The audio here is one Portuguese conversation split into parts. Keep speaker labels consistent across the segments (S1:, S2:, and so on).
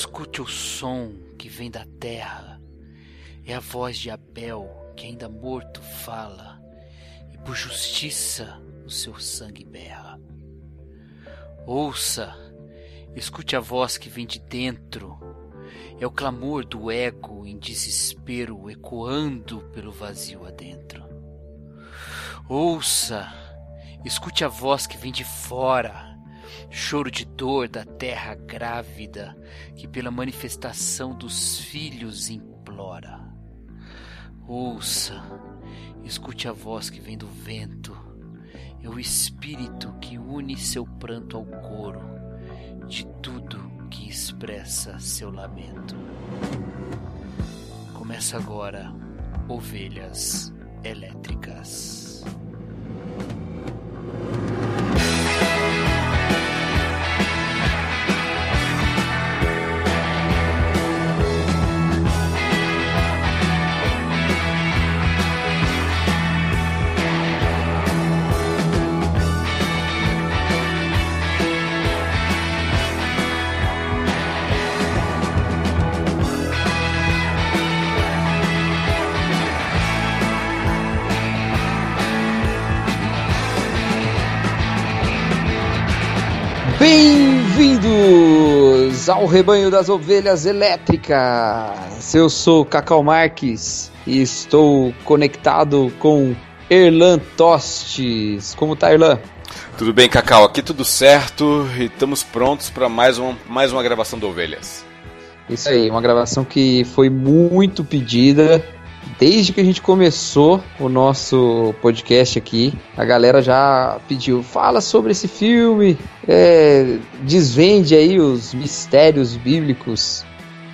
S1: escute o som que vem da terra. É a voz de Abel que ainda morto fala, e por justiça o seu sangue berra. Ouça, escute a voz que vem de dentro. É o clamor do ego em desespero ecoando pelo vazio adentro. Ouça, escute a voz que vem de fora choro de dor da terra grávida que pela manifestação dos filhos implora. Ouça, escute a voz que vem do vento, é o espírito que une seu pranto ao coro de tudo que expressa seu lamento. Começa agora Ovelhas Elétricas. Ao rebanho das ovelhas elétricas. Eu sou Cacau Marques e estou conectado com Erlan Tostes. Como tá, Erlan?
S2: Tudo bem, Cacau? Aqui tudo certo e estamos prontos para mais uma, mais uma gravação do Ovelhas.
S1: Isso aí, uma gravação que foi muito pedida desde que a gente começou o nosso podcast aqui, a galera já pediu, fala sobre esse filme, é, desvende aí os mistérios bíblicos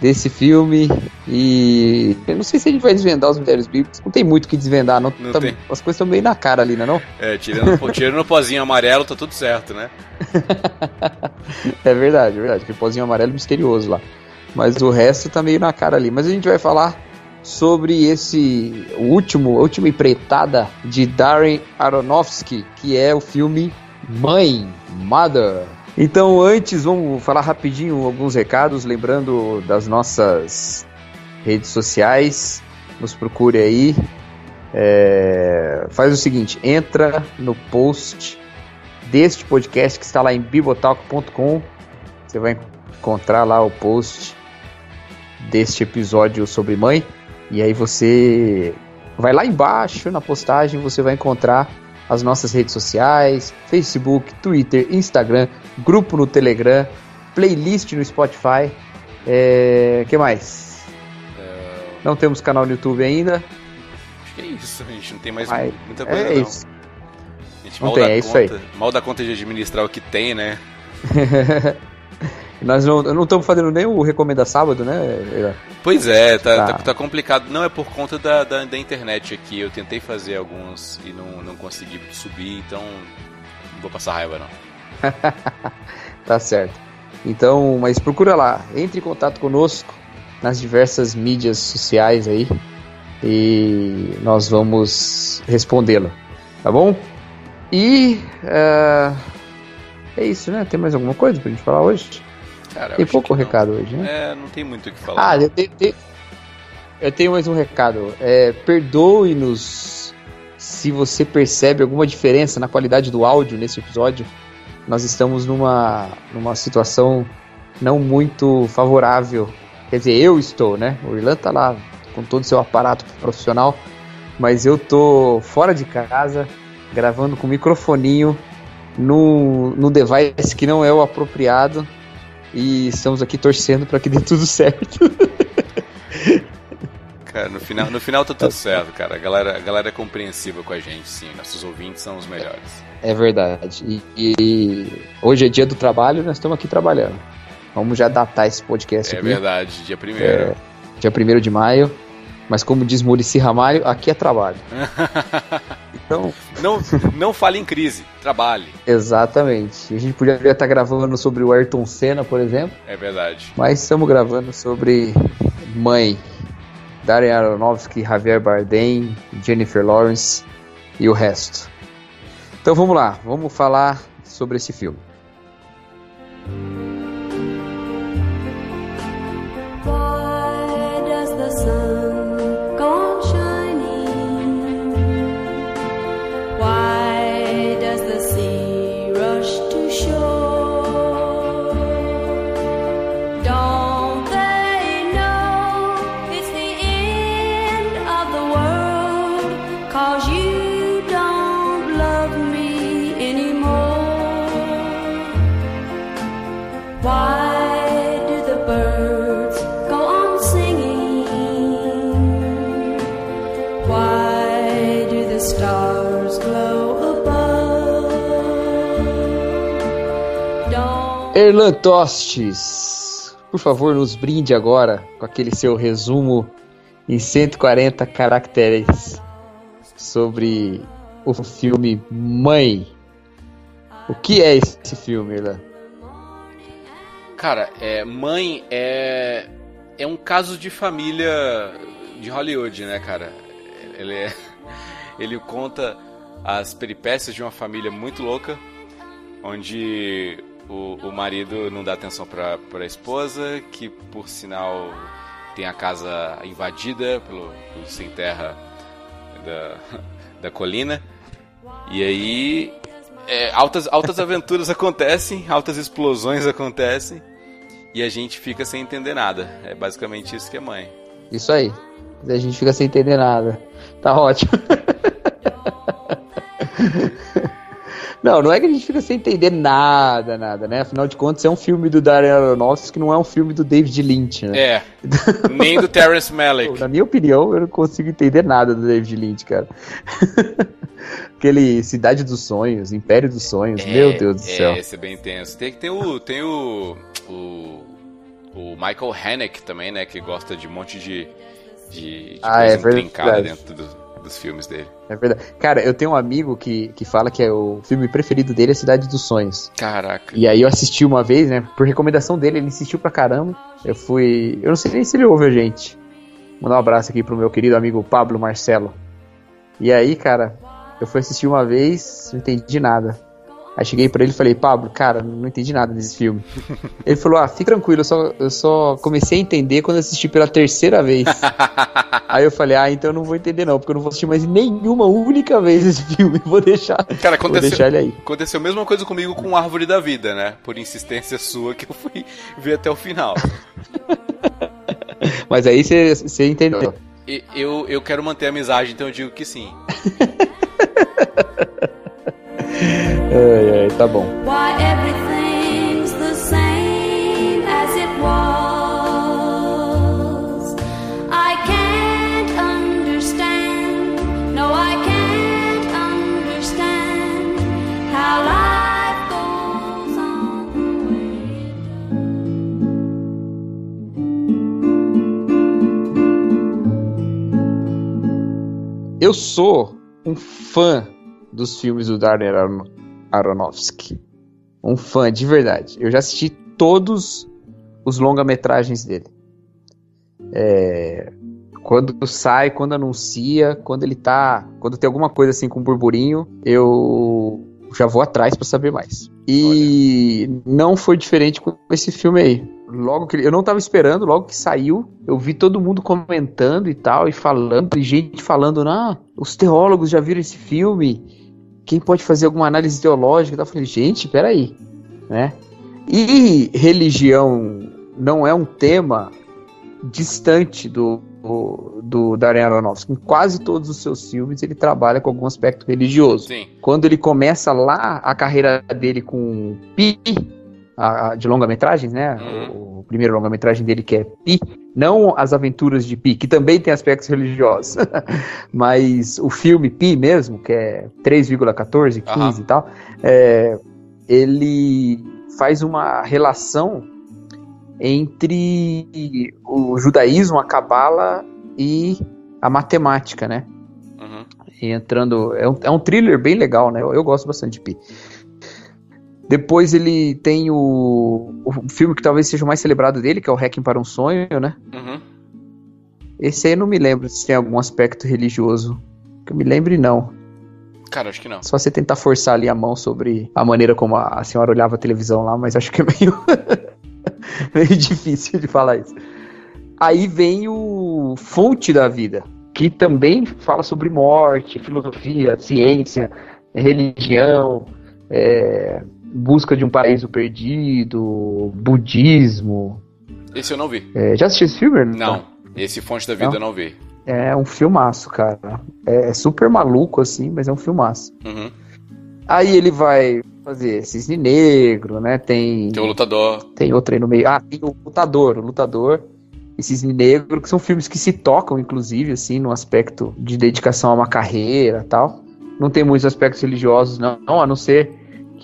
S1: desse filme e eu não sei se a gente vai desvendar os mistérios bíblicos, não tem muito o que desvendar, não,
S2: Não
S1: tá-
S2: tem.
S1: as coisas estão bem na cara ali, não é não?
S2: É, tirando, tirando o pozinho amarelo, tá tudo certo, né?
S1: É verdade, é verdade, aquele pozinho amarelo misterioso lá. Mas o resto tá meio na cara ali. Mas a gente vai falar sobre esse último, última empreitada de Darren Aronofsky, que é o filme Mãe, Mother. Então, antes, vamos falar rapidinho alguns recados, lembrando das nossas redes sociais. Nos procure aí. É, faz o seguinte, entra no post deste podcast que está lá em bibotalk.com. Você vai encontrar lá o post deste episódio sobre mãe. E aí você vai lá embaixo na postagem, você vai encontrar as nossas redes sociais, Facebook, Twitter, Instagram, grupo no Telegram, playlist no Spotify. É, que mais? Não temos canal no YouTube ainda.
S2: Acho que é isso, a gente não tem mais
S1: Ai,
S2: muita coisa
S1: É
S2: não.
S1: isso.
S2: A gente
S1: Não
S2: mal
S1: tem,
S2: dá
S1: é isso
S2: conta, mal dá conta de administrar o que tem, né?
S1: Nós não, não estamos fazendo nem o Recomenda Sábado, né?
S2: Pois é, tá,
S1: Tá.
S2: tá. tá complicado. Não, é por conta da, da, da internet aqui. Eu tentei fazer alguns e não, não consegui subir, então não vou passar raiva não.
S1: Tá certo. Então, mas procura lá, entre em contato conosco nas diversas mídias sociais aí e nós vamos respondê-lo, tá bom? E é, é isso, né? Tem mais alguma coisa pra gente falar hoje?
S2: Cara,
S1: Tem pouco recado hoje, né?
S2: É, não tem muito o que falar.
S1: Ah, eu eu tenho mais um recado. É, Perdoe-nos se você percebe alguma diferença na qualidade do áudio nesse episódio. Nós estamos numa, numa situação não muito favorável. Quer dizer, eu estou, né? O Irlan tá lá com todo o seu aparato profissional, mas eu tô fora de casa, gravando com microfoninho no, no device que não é o apropriado. E estamos aqui torcendo para que dê tudo certo.
S2: Cara, no final, no final tá tudo certo, cara. A galera, a galera é compreensiva com a gente, sim. Nossos ouvintes são os melhores.
S1: É verdade. E, e hoje é dia do trabalho, nós estamos aqui trabalhando. Vamos já datar esse podcast
S2: É
S1: aqui.
S2: verdade, dia primeiro.
S1: É, dia 1 de maio. Mas como diz Murici Ramalho, aqui é trabalho. Então,
S2: Não, não fale em crise, trabalhe.
S1: exatamente. A gente poderia estar gravando sobre o Ayrton Senna, por exemplo,
S2: É verdade.
S1: mas estamos gravando sobre Mãe, Darren Aronofsky, Javier Bardem, Jennifer Lawrence e o resto. Então vamos lá, vamos falar sobre esse filme. Erlan Tostes, por favor, nos brinde agora com aquele seu resumo em 140 caracteres sobre o filme Mãe. O que é esse filme, Erlan?
S2: Cara, é, mãe é é um caso de família de Hollywood, né, cara? Ele é, ele conta as peripécias de uma família muito louca, onde o, o marido não dá atenção pra, pra esposa, que por sinal tem a casa invadida pelo, pelo sem terra da, da colina. E aí é, altas, altas aventuras acontecem, altas explosões acontecem e a gente fica sem entender nada. É basicamente isso que é mãe.
S1: Isso aí. A gente fica sem entender nada. Tá ótimo. Não, não é que a gente fica sem entender nada, nada, né? Afinal de contas, é um filme do Darren Aronofsky que não é um filme do David Lynch, né?
S2: É, nem do Terrence Malick.
S1: Na minha opinião, eu não consigo entender nada do David Lynch, cara. Aquele Cidade dos Sonhos, Império dos Sonhos, meu Deus do
S2: é,
S1: céu.
S2: Esse é bem intenso. Tem, tem, o, tem o, o, o Michael Haneke também, né? Que gosta de um monte de, de, de
S1: Ah,
S2: coisa
S1: é verdade.
S2: dentro do- dos filmes dele.
S1: É verdade. Cara, eu tenho um amigo que, que fala que é o filme preferido dele é Cidade dos Sonhos.
S2: Caraca.
S1: E aí eu assisti uma vez, né? Por recomendação dele, ele insistiu pra caramba. Eu fui. Eu não sei nem se ele ouve a gente. Mandar um abraço aqui pro meu querido amigo Pablo Marcelo. E aí, cara, eu fui assistir uma vez, não entendi nada. Aí cheguei pra ele e falei, Pablo, cara, não entendi nada desse filme. ele falou, ah, fique tranquilo, eu só, eu só comecei a entender quando assisti pela terceira vez. aí eu falei, ah, então eu não vou entender não, porque eu não vou assistir mais nenhuma única vez esse filme. Vou deixar.
S2: Cara,
S1: Vou
S2: aconteceu,
S1: deixar ele aí.
S2: aconteceu a mesma coisa comigo com Árvore da Vida, né? Por insistência sua que eu fui ver até o final.
S1: Mas aí você entendeu.
S2: Eu, eu quero manter a amizade, então eu digo que sim.
S1: Ai, ai, tá bom.
S3: Why everything's the same as it was. I can't understand. No, I can't understand how life goes on the way it
S1: Eu sou um fã dos filmes do Darren Aron- Aronofsky. Um fã de verdade. Eu já assisti todos os longa-metragens dele. É, quando sai, quando anuncia, quando ele tá. Quando tem alguma coisa assim com burburinho, eu já vou atrás pra saber mais. E não foi diferente com esse filme aí. Logo que eu não tava esperando, logo que saiu, eu vi todo mundo comentando e tal, e falando, e gente falando, ah, os teólogos já viram esse filme, quem pode fazer alguma análise teológica. Eu falei, gente, peraí, né? E religião não é um tema distante do, do, do Darren Aronofsky. Em quase todos os seus filmes ele trabalha com algum aspecto religioso.
S2: Sim.
S1: Quando ele começa lá a carreira dele com Pi, a- a- de longa-metragens, né?
S2: Uhum.
S1: O, o primeiro longa-metragem dele que é Pi, Não as aventuras de Pi, que também tem aspectos religiosos, mas o filme Pi mesmo, que é 3,14, 15
S2: Aham.
S1: e tal, é, ele faz uma relação entre o judaísmo, a cabala e a matemática, né?
S2: Uhum.
S1: E entrando. É um, é um thriller bem legal, né? Eu, eu gosto bastante de Pi. Depois ele tem o, o filme que talvez seja o mais celebrado dele, que é o Hacking para um Sonho, né?
S2: Uhum.
S1: Esse aí eu não me lembro se tem algum aspecto religioso. Que eu me lembre, não.
S2: Cara, acho que não.
S1: Só você tentar forçar ali a mão sobre a maneira como a, senhora olhava a televisão lá, mas acho que é meio, meio difícil de falar isso. Aí vem o Fonte da Vida, que também fala sobre morte, filosofia, ciência, religião, é, busca de um paraíso perdido, budismo.
S2: Esse eu não vi.
S1: É, já assistiu esse filme?
S2: Não. Esse Fonte da Vida
S1: Não?
S2: eu não vi.
S1: É um filmaço, cara. É super maluco, assim, mas é um filmaço.
S2: Uhum.
S1: Aí ele vai fazer Cisne Negro, né? Tem,
S2: Tem o Lutador.
S1: tem outro aí no meio. Ah, tem o Lutador, o Lutador e Cisne Negro, que são filmes que se tocam, inclusive, assim, no aspecto de dedicação a uma carreira tal. Não tem muitos aspectos religiosos, não, a não ser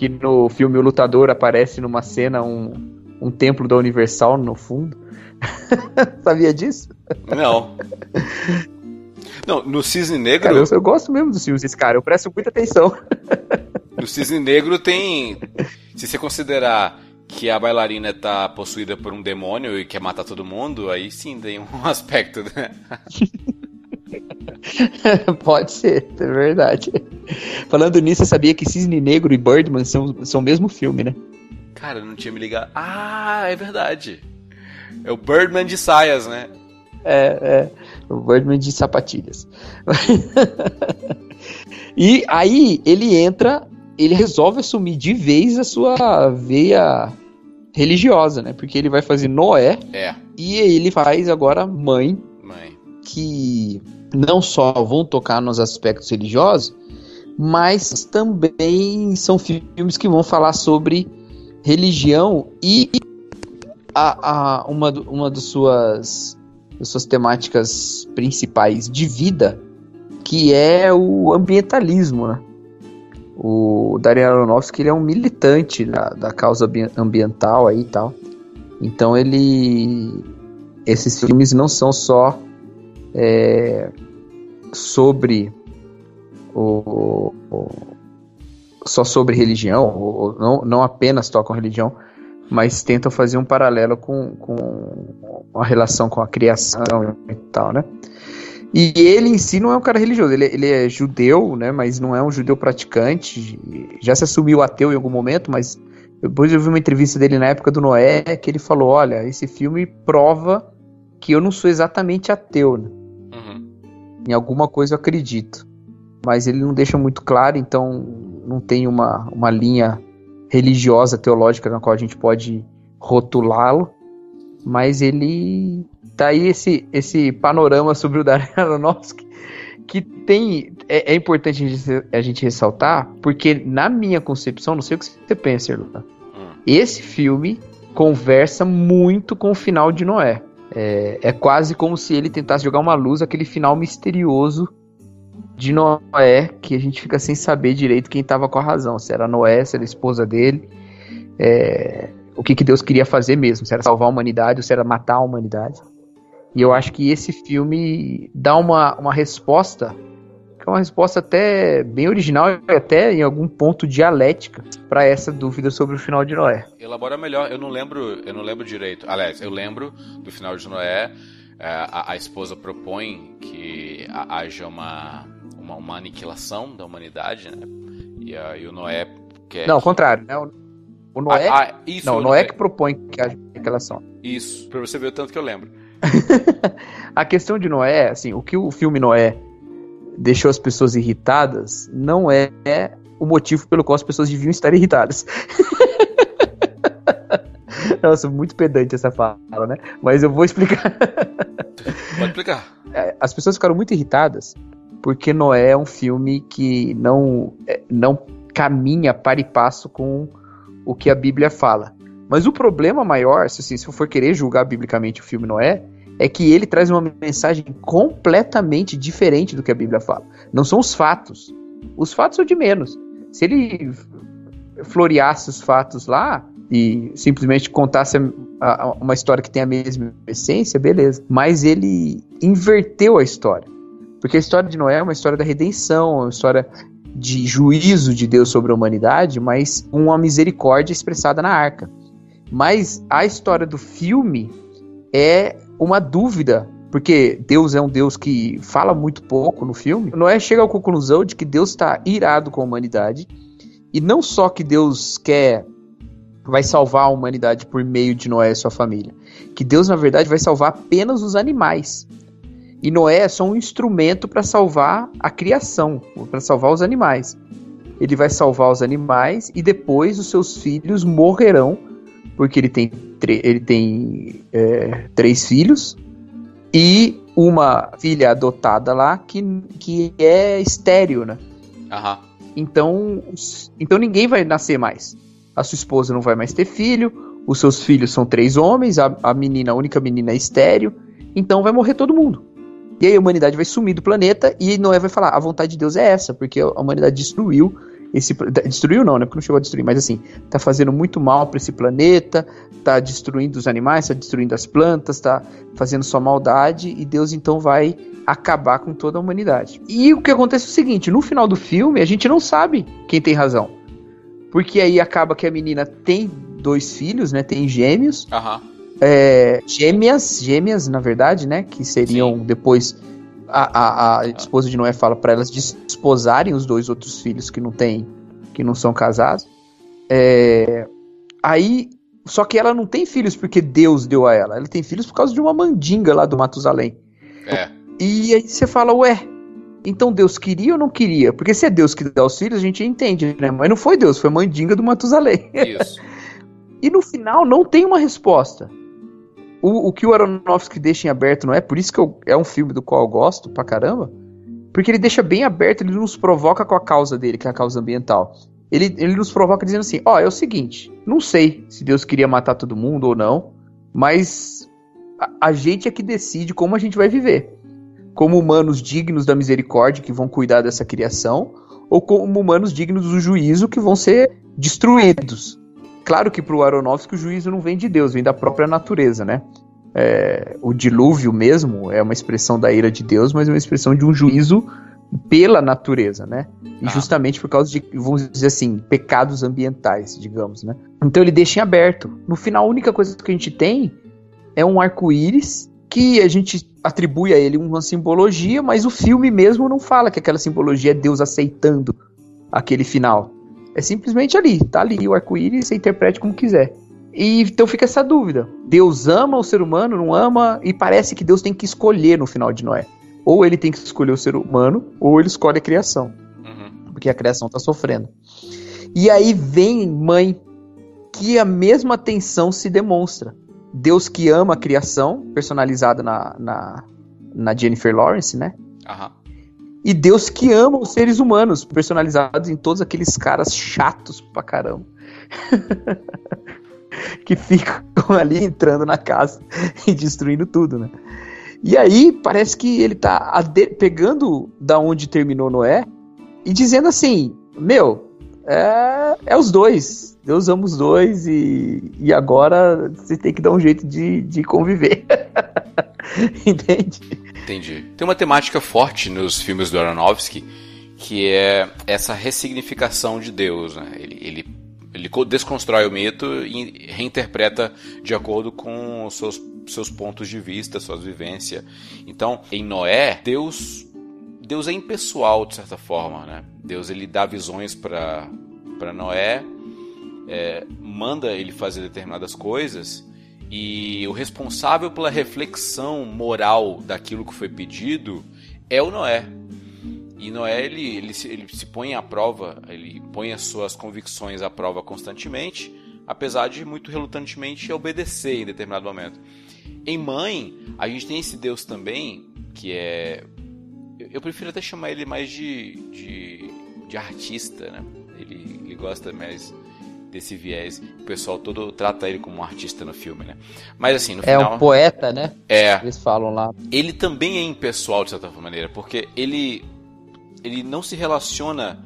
S1: que no filme O Lutador aparece numa cena um, um templo da Universal no fundo. Sabia disso?
S2: Não. Não, no Cisne Negro.
S1: Cara, eu, eu gosto mesmo dos filmes desse cara, eu presto muita atenção.
S2: No Cisne Negro tem. Se você considerar que a bailarina tá possuída por um demônio e quer matar todo mundo, aí sim tem um aspecto, né?
S1: Pode ser, é verdade. Falando nisso, você sabia que Cisne Negro e Birdman são, são o mesmo filme, né?
S2: Cara, eu não tinha me ligado. Ah, é verdade. É o Birdman de saias, né?
S1: É, é. O Birdman de sapatilhas. e aí ele entra, ele resolve assumir de vez a sua veia religiosa, né? Porque ele vai fazer Noé
S2: É,
S1: e ele faz agora Mãe,
S2: mãe.
S1: que não só vão tocar nos aspectos religiosos, mas também são filmes que vão falar sobre religião e a, a- uma, uma das suas, das suas temáticas principais de vida, que é o ambientalismo, né? O Darren Aronofsky ele é um militante da, da causa ambi- ambiental aí e tal. Então ele... Esses filmes não são só é, sobre só sobre religião, ou não, não apenas tocam religião, mas tentam fazer um paralelo com, com a relação com a criação e tal, né? E ele em si não é um cara religioso, ele, ele é judeu, né? Mas não é um judeu praticante. Já se assumiu ateu em algum momento, mas depois eu vi uma entrevista dele na época do Noé que ele falou: Olha, esse filme prova que eu não sou exatamente ateu, né?
S2: Uhum.
S1: Em alguma coisa eu acredito. Mas ele não deixa muito claro, então não tem uma, uma linha religiosa, teológica na qual a gente pode rotulá-lo. Mas ele tá aí esse, esse panorama sobre o Darren Aronofsky que tem é, é importante a gente, a gente ressaltar porque na minha concepção não sei o que você pensa Erlan,
S2: Hum.
S1: esse filme conversa muito com o final de Noé é, é quase como se ele tentasse jogar uma luz aquele final misterioso de Noé que a gente fica sem saber direito quem estava com a razão se era Noé se era a esposa dele é, o que, que Deus queria fazer mesmo, se era salvar a humanidade ou se era matar a humanidade. E eu acho que esse filme dá uma, uma resposta, que é uma resposta até bem original e até em algum ponto dialética para essa dúvida sobre o final de Noé.
S2: Elabora melhor, eu não lembro, eu não lembro direito. Aliás, eu lembro do final de Noé. é, a, a esposa propõe que ha- haja uma, uma, uma aniquilação da humanidade, né? E, a- e o Noé quer.
S1: Não, ao contrário, né? O, o Noé,
S2: Ah, ah, isso,
S1: não, o
S2: o
S1: Noé que propõe que haja relação.
S2: Isso, pra você ver o tanto que eu lembro.
S1: A questão de Noé, assim, o que o filme Noé deixou as pessoas irritadas não é, é o motivo pelo qual as pessoas deviam estar irritadas. Nossa, muito pedante essa fala, né? Mas eu vou explicar.
S2: Pode explicar.
S1: É, As pessoas ficaram muito irritadas porque Noé é um filme que não, é, não caminha para e passo com o que a Bíblia fala. Mas o problema maior, se, assim, se eu for querer julgar biblicamente o filme Noé, é que ele traz uma mensagem completamente diferente do que a Bíblia fala. Não são os fatos. Os fatos são de menos. Se ele floreasse os fatos lá e simplesmente contasse a, a, uma história que tem a mesma essência, beleza. Mas ele inverteu a história. Porque a história de Noé é uma história da redenção, uma história de juízo de Deus sobre a humanidade, mas uma misericórdia expressada na arca. Mas a história do filme é uma dúvida, porque Deus é um Deus que fala muito pouco no filme. Noé chega à conclusão de que Deus está irado com a humanidade, e não só que Deus quer vai salvar a humanidade por meio de Noé e sua família, que Deus na verdade vai salvar apenas os animais. E Noé é só um instrumento para salvar a criação, para salvar os animais. Ele vai salvar os animais e depois os seus filhos morrerão, porque ele tem, ele tem é, três filhos e uma filha adotada lá que, que é estéreo, né?
S2: Aham.
S1: Então, então ninguém vai nascer mais. A sua esposa não vai mais ter filho, os seus filhos são três homens, a, a menina, a única menina é estéreo, então vai morrer todo mundo. E aí a humanidade vai sumir do planeta e Noé vai falar: a vontade de Deus é essa, porque a humanidade destruiu esse destruiu não, né? Porque não chegou a destruir, mas assim, tá fazendo muito mal para esse planeta, tá destruindo os animais, tá destruindo as plantas, tá fazendo só maldade e Deus então vai acabar com toda a humanidade. E o que acontece é o seguinte, no final do filme a gente não sabe quem tem razão. Porque aí acaba que a menina tem dois filhos, né? Tem gêmeos.
S2: Aham.
S1: É, gêmeas, gêmeas, na verdade, né? Que seriam
S2: Sim.
S1: depois. A, a, a esposa de Noé fala para elas desposarem os dois outros filhos que não tem, que não são casados. É, aí, só que ela não tem filhos porque Deus deu a ela. Ela tem filhos por causa de uma mandinga lá do Matusalém.
S2: É.
S1: E aí você fala, ué, então Deus queria ou não queria? Porque se é Deus que dá os filhos, a gente entende, né? Mas não foi Deus, foi mandinga do Matusalém.
S2: Isso.
S1: E no final não tem uma resposta. O, o que o Aronofsky deixa em aberto não é? Por isso que eu- é um filme do qual eu gosto pra caramba. Porque ele deixa bem aberto, ele nos provoca com a causa dele, que é a causa ambiental. Ele, ele nos provoca dizendo assim: ó, é o seguinte, não sei se Deus queria matar todo mundo ou não, mas a, a gente é que decide como a gente vai viver. Como humanos dignos da misericórdia que vão cuidar dessa criação, ou como humanos dignos do juízo que vão ser destruídos. Claro que para o Aronofsky o juízo não vem de Deus, vem da própria natureza, né? É, o dilúvio mesmo é uma expressão da ira de Deus, mas é uma expressão de um juízo pela natureza, né? E
S2: Ah.
S1: justamente por causa de, vamos dizer assim, pecados ambientais, digamos, né? Então ele deixa em aberto. No final, a única coisa que a gente tem é um arco-íris que a gente atribui a ele uma simbologia, mas o filme mesmo não fala que aquela simbologia é Deus aceitando aquele final. É simplesmente ali, tá ali o arco-íris, você interprete como quiser. E então fica essa dúvida. Deus ama o ser humano, não ama? E parece que Deus tem que escolher no final de Noé. Ou ele tem que escolher o ser humano, ou ele escolhe a criação
S2: Uhum.
S1: porque a criação está sofrendo. E aí vem mãe que a mesma tensão se demonstra. Deus que ama a criação, personalizada na, na, na Jennifer Lawrence, né?
S2: Aham.
S1: E Deus que ama os seres humanos, personalizados em todos aqueles caras chatos pra caramba. que ficam ali entrando na casa e destruindo tudo, né? E aí parece que ele tá pegando da onde terminou Noé e dizendo assim: Meu, é, é os dois. Deus ama os dois e, e agora você tem que dar um jeito de, de conviver. Entende?
S2: Entendi. Tem uma temática forte nos filmes do Aronofsky que é essa ressignificação de Deus. Né? Ele, ele, ele co- desconstrói o mito e reinterpreta de acordo com os seus, seus pontos de vista, suas vivências. Então, em Noé, Deus Deus é impessoal de certa forma, né? Deus ele dá visões para para Noé, é, manda ele fazer determinadas coisas e o responsável pela reflexão moral daquilo que foi pedido é o Noé. E Noé ele, ele, se, ele se põe à prova, ele põe as suas convicções à prova constantemente, apesar de muito relutantemente obedecer em determinado momento. Em Mãe, a gente tem esse Deus também, que é. Eu, prefiro até chamar ele mais de, de, de artista, né? Ele, ele gosta mais desse viés. O pessoal todo trata ele como um artista no filme, né? Mas assim, no
S1: É
S2: final.
S1: um poeta, né?
S2: É,
S1: Eles falam lá.
S2: ele também é impessoal de certa maneira, porque ele ele não se relaciona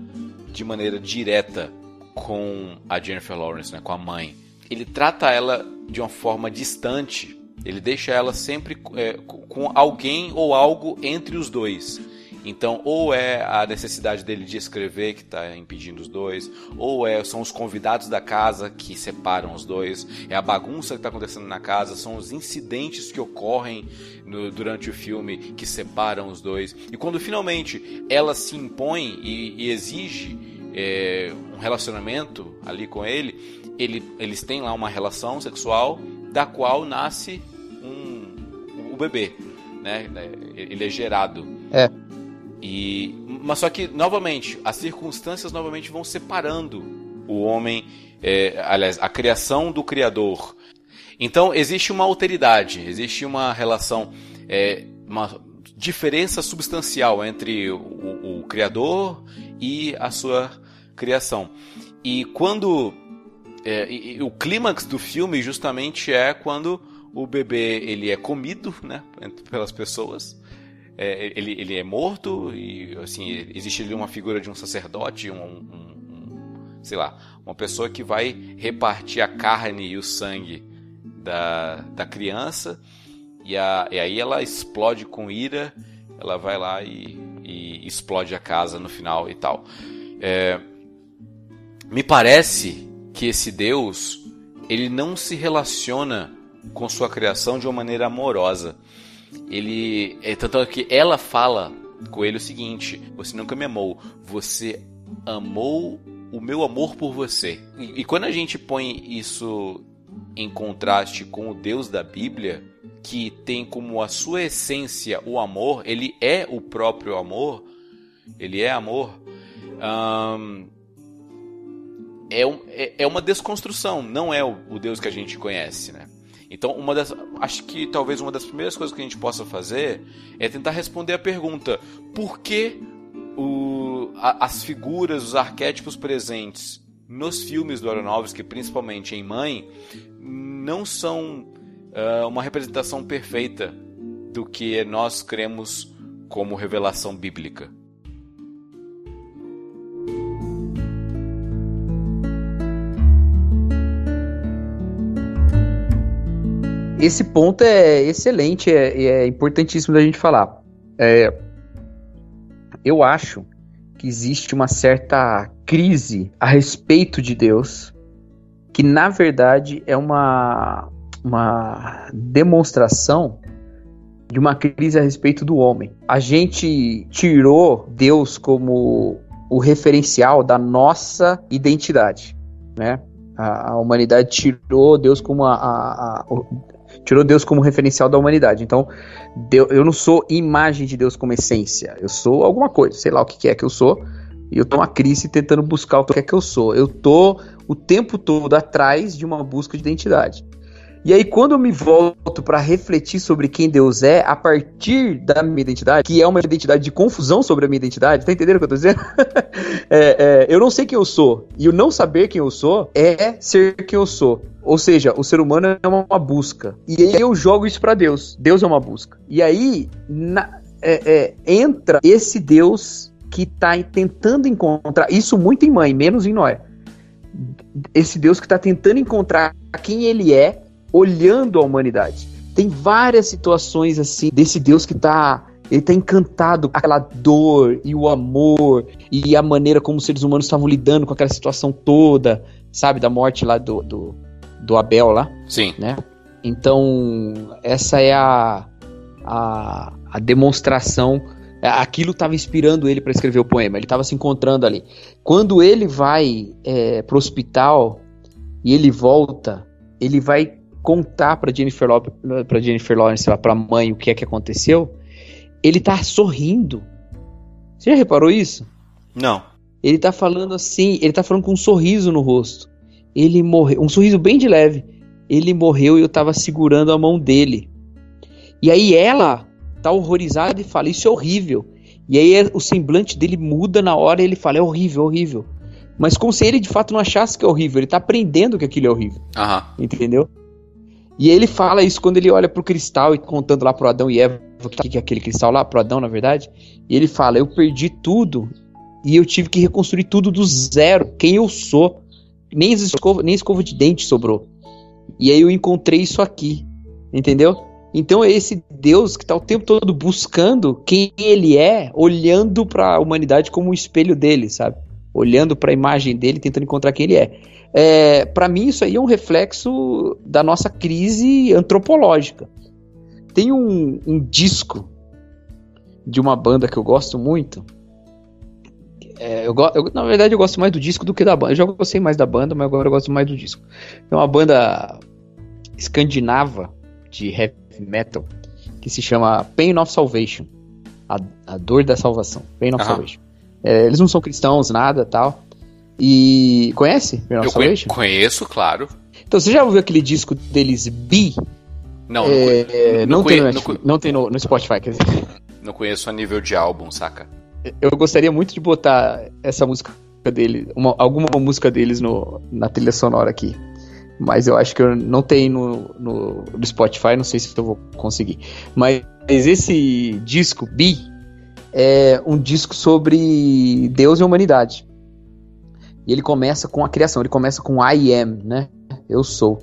S2: de maneira direta com a Jennifer Lawrence, né, com a mãe. Ele trata ela de uma forma distante. Ele deixa ela sempre é, com alguém ou algo entre os dois. Então, ou é a necessidade dele de escrever que está impedindo os dois, ou é, são os convidados da casa que separam os dois, é a bagunça que está acontecendo na casa, são os incidentes que ocorrem no- durante o filme que separam os dois. E quando finalmente ela se impõe e, e exige é, um relacionamento ali com ele, ele, eles têm lá uma relação sexual da qual nasce um, o bebê, né? Ele é gerado.
S1: É.
S2: E, mas só que, novamente, as circunstâncias novamente vão separando o homem, é, aliás, a criação do Criador. Então, existe uma alteridade, existe uma relação, é, uma diferença substancial entre o, o- Criador e a sua criação. E quando. é, e o clímax do filme justamente é quando o bebê ele é comido né, pelas pessoas. É, ele, ele é morto e assim existe ali uma figura de um sacerdote, um, um- um- sei lá, uma pessoa que vai repartir a carne e o sangue da, da criança e, a, e aí ela explode com ira, ela vai lá e, e explode a casa no final e tal. É, me parece que esse Deus ele não se relaciona com sua criação de uma maneira amorosa ele é tanto que ela fala com ele o seguinte: você nunca me amou, você amou o meu amor por você. E, e quando a gente põe isso em contraste com o Deus da Bíblia, que tem como a sua essência o amor, ele é o próprio amor, ele é amor. é, um- é- é uma desconstrução, não é o, o Deus que a gente conhece, né? Então, uma das, acho que talvez uma das primeiras coisas que a gente possa fazer é tentar responder a pergunta: por que o- a- as figuras, os arquétipos presentes nos filmes do Aronofsky, principalmente em Mãe, não são ah, uma representação perfeita do que nós cremos como revelação bíblica?
S1: Esse ponto é excelente, é, é importantíssimo da gente falar. É, eu acho que existe uma certa crise a respeito de Deus, que na verdade é uma, uma demonstração de uma crise a respeito do homem. A gente tirou Deus como o referencial da nossa identidade, né? A, humanidade tirou Deus como a, a- tirou Deus como referencial da humanidade. Então, eu não sou imagem de Deus como essência. Eu sou alguma coisa, sei lá o que que é que eu sou. E eu tô uma crise tentando buscar o que é que eu sou. Eu tô o tempo todo atrás de uma busca de identidade. E aí, quando eu me volto para refletir sobre quem Deus é, a partir da minha identidade, que é uma identidade de confusão sobre a minha identidade, tá entendendo o que eu tô dizendo? É, é, eu não sei quem eu sou. E o não saber quem eu sou é ser quem eu sou. Ou seja, o ser humano é uma, busca. E aí eu jogo isso para Deus. Deus é uma busca. E aí na- é, é, entra esse Deus que tá tentando encontrar. Isso muito em mãe, menos em Noé. Esse Deus que tá tentando encontrar quem ele é, olhando a humanidade. Tem várias situações assim desse Deus que tá. Ele tá encantado com aquela dor e o amor e a maneira como os seres humanos estavam lidando com aquela situação toda, sabe? Da morte lá do, do, do Abel lá.
S2: Sim.
S1: Então, essa é a, a, a demonstração. Aquilo estava inspirando ele para escrever o poema. Ele estava se encontrando ali. Quando ele vai é, pro hospital e ele volta, ele vai contar para Jennifer, Lo- pra Jennifer Lawrence, para a mãe, o que é que aconteceu. Ele tá sorrindo. Você já reparou isso?
S2: Não.
S1: Ele tá falando assim, ele tá falando com um sorriso no rosto. Ele morreu, um sorriso bem de leve. Ele morreu e eu tava segurando a mão dele. E aí ela tá horrorizada e fala: Isso é horrível. E aí é- o semblante dele muda na hora e ele fala: É horrível, horrível. mas como se ele de fato não achasse que é horrível, ele tá aprendendo que aquilo é horrível.
S2: Aham.
S1: Entendeu? E ele fala isso quando ele olha pro cristal e contando lá pro Adão e Eva que é aquele cristal lá, pro Adão, na verdade. E ele fala: Eu perdi tudo e eu tive que reconstruir tudo do zero. Quem eu sou. Nem escova, nem escova de dente sobrou. E aí eu encontrei isso aqui. Entendeu? Então é esse Deus que tá o tempo todo buscando quem ele é, olhando para a humanidade como um espelho dele, sabe? Olhando para a imagem dele, tentando encontrar quem ele é. é para mim isso aí é um reflexo da nossa crise antropológica. Tem um, um disco de uma banda que eu gosto muito. É, eu, eu, na verdade, eu gosto mais do disco do que da banda. Eu já gostei mais da banda, mas agora eu gosto mais do disco. É uma banda escandinava de heavy metal que se chama Pain of Salvation. A, a dor da salvação. Pain of
S2: Aham.
S1: Salvation. É, eles não são cristãos, nada tal. E. Conhece
S2: Eu conhe- conheço, claro.
S1: Então, você já ouviu aquele disco deles, Be?
S2: Não, não,
S1: É,
S2: conhe-
S1: não,
S2: não
S1: tem no
S2: não
S1: não tem no, no Spotify, quer dizer.
S2: não conheço a nível de álbum, saca?
S1: Eu gostaria muito de botar essa música dele, uma- alguma música deles no, na trilha sonora aqui. Mas eu acho que eu não tem no, no, no Spotify, não sei se eu vou conseguir. Mas esse disco, Be, é um disco sobre Deus e humanidade. E ele começa com a criação, ele começa com I am, né? Eu sou.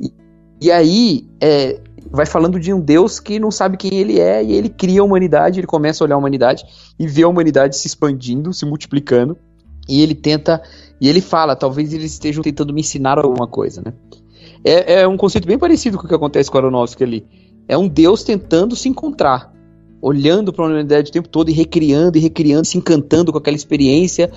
S1: E, e aí é, vai falando de um Deus que não sabe quem ele é e ele cria a humanidade, ele começa a olhar a humanidade e vê a humanidade se expandindo, se multiplicando. E ele tenta, e ele fala, talvez eles estejam tentando me ensinar alguma coisa, né? É, é um conceito bem parecido com o que acontece com Aronofsky ali. É um Deus tentando se encontrar, olhando para a humanidade o tempo todo e recriando e recriando, se encantando com aquela experiência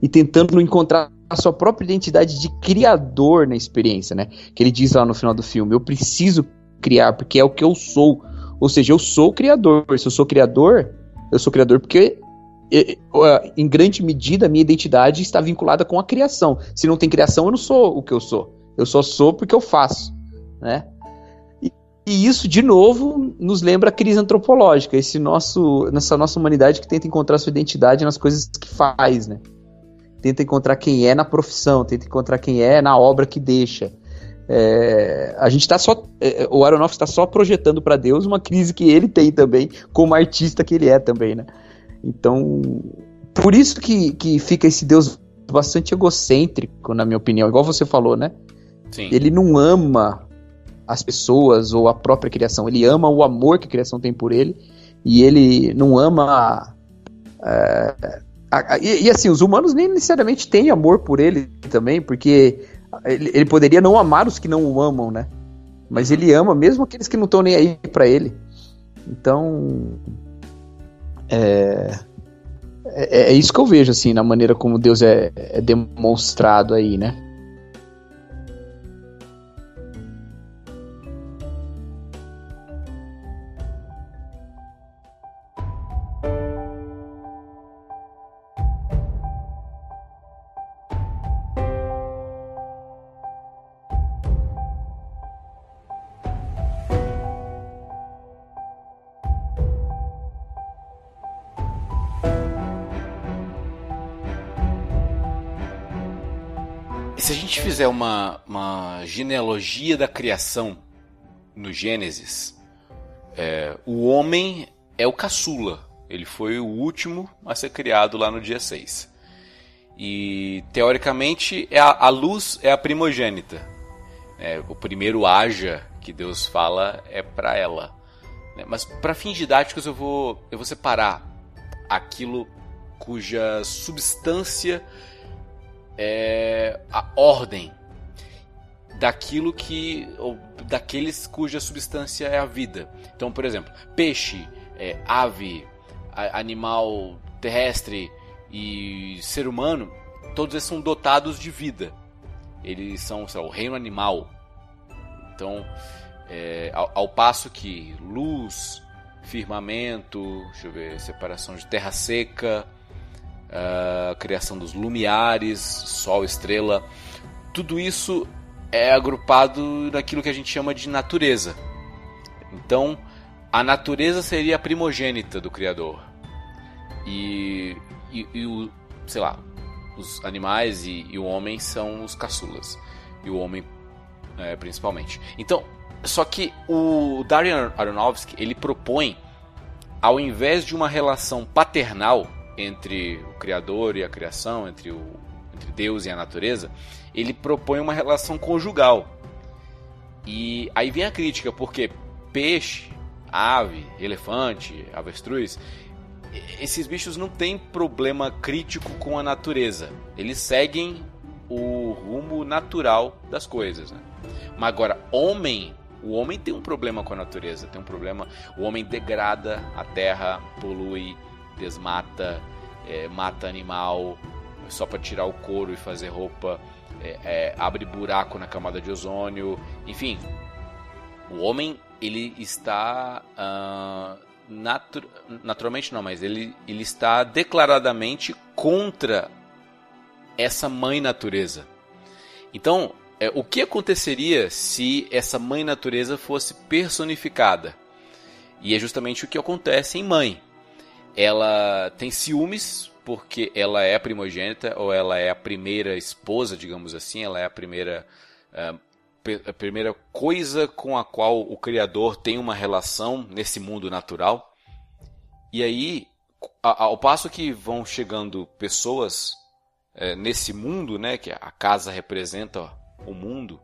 S1: e tentando encontrar a sua própria identidade de criador na experiência, né? Que ele diz lá no final do filme: Eu preciso criar porque é o que eu sou. Ou seja, eu sou criador. Se eu sou criador, eu sou criador porque em grande medida a minha identidade está vinculada com a criação. Se não tem criação, eu não sou o que eu sou. Eu só sou porque eu faço, né? E, isso, de novo, nos lembra a crise antropológica, esse nosso, nessa nossa humanidade que tenta encontrar sua identidade nas coisas que faz, né? Tenta encontrar quem é na profissão, tenta encontrar quem é na obra que deixa. É, a gente está só, é, o Aronofsky está só projetando para Deus uma crise que ele tem também, como artista que ele é também, né? Então, por isso que, que fica esse Deus bastante egocêntrico, na minha opinião, igual você falou, né?
S2: Sim.
S1: Ele não ama as pessoas ou a própria criação, ele ama o amor que a criação tem por ele e ele não ama. é, a- a- e, e, assim, os humanos nem necessariamente têm amor por ele também, porque ele, ele poderia não amar os que não o amam, né? Mas ele ama mesmo aqueles que não estão nem aí pra ele. Então. É, é, é isso que eu vejo, assim, na maneira como Deus é, é demonstrado aí, né?
S2: Fizer uma, uma genealogia da criação no Gênesis, é, o homem é o caçula. Ele foi o último a ser criado lá no dia 6. E teoricamente é a, a luz é a primogênita. É, o primeiro haja que Deus fala é para ela. né? Mas para fins didáticos eu vou, eu vou separar aquilo cuja substância é a ordem daquilo que ou daqueles cuja substância é a vida. Então, por exemplo, peixe, é, ave, a- animal terrestre e ser humano, todos eles são dotados de vida. Eles são lá, o reino animal. Então, é, ao, ao passo que luz, firmamento, deixa eu ver, separação de terra seca, a criação dos lumiares, sol, estrela, tudo isso é agrupado naquilo que a gente chama de natureza. Então, a natureza seria a primogênita do Criador. E, e, e o, sei lá, os animais e, e, o homem são os caçulas. E o homem é, principalmente. Então, só que o Darren Aronofsky ele propõe, ao invés de uma relação paternal entre o Criador e a criação, entre, o, entre Deus e a natureza, ele propõe uma relação conjugal. E aí vem a crítica, porque peixe, ave, elefante, avestruz, esses bichos não têm problema crítico com a natureza. Eles seguem o rumo natural das coisas. Né? Mas agora, homem, o homem tem um problema com a natureza, tem um problema. O homem degrada a terra, polui, desmata, é, mata animal só para tirar o couro e fazer roupa, é, é, abre buraco na camada de ozônio, enfim. O homem ele está uh, natu naturalmente não, mas ele, ele está declaradamente contra essa mãe natureza. Então, é, o que aconteceria se essa mãe natureza fosse personificada? E é justamente o que acontece em mãe. Ela tem ciúmes porque ela é a primogênita ou ela é a primeira esposa, digamos assim, ela é a primeira uh, a primeira coisa com a qual o Criador tem uma relação nesse mundo natural. E aí, ao passo que vão chegando pessoas é, nesse mundo, né, que a casa representa o mundo,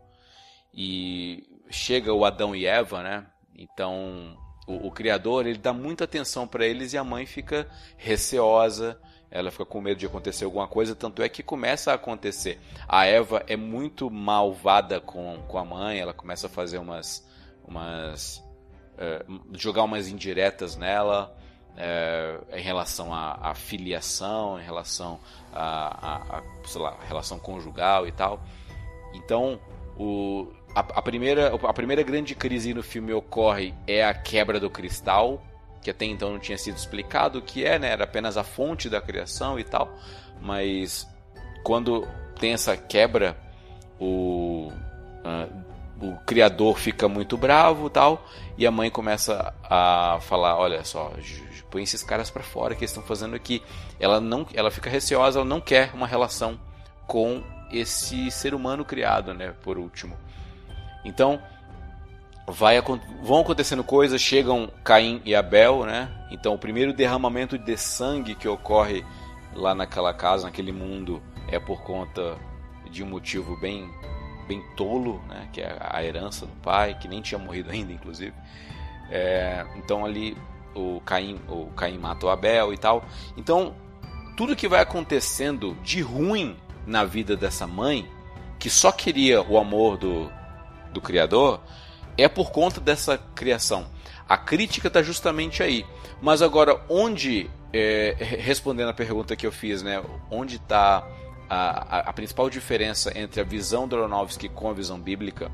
S2: e chega o Adão e Eva, né? Então o, o Criador ele dá muita atenção para eles e a mãe fica receosa, ela fica com medo de acontecer alguma coisa, tanto é que começa a acontecer. A Eva é muito malvada com, com a mãe, ela começa a fazer umas. umas uh, jogar umas indiretas nela uh, em relação à, à, filiação, em relação à, sei lá, relação conjugal e tal. Então, o, a, a, primeira, a primeira grande crise no filme ocorre é a quebra do cristal que até então não tinha sido explicado o que é, né? Era apenas a fonte da criação e tal. Mas quando tem essa quebra, o, uh, o criador fica muito bravo tal. E a mãe começa a falar: Olha só, põe esses caras para fora que eles estão fazendo aqui. Ela, não, ela fica receosa, ela não quer uma relação com esse ser humano criado, né? Por último. Então vai, vão acontecendo coisas, chegam Caim e Abel, né? Então o primeiro derramamento de sangue que ocorre lá naquela casa, naquele mundo, é por conta de um motivo bem bem tolo, né? Que é a herança do pai, que nem tinha morrido ainda, inclusive. É, então ali o Caim, o Caim mata o Abel e tal. Então tudo que vai acontecendo de ruim na vida dessa mãe, que só queria o amor do, do Criador, é por conta dessa criação. A crítica está justamente aí. Mas agora, onde, é, respondendo a pergunta que eu fiz, né, onde está a, a, a, principal diferença entre a visão do Aronofsky com a visão bíblica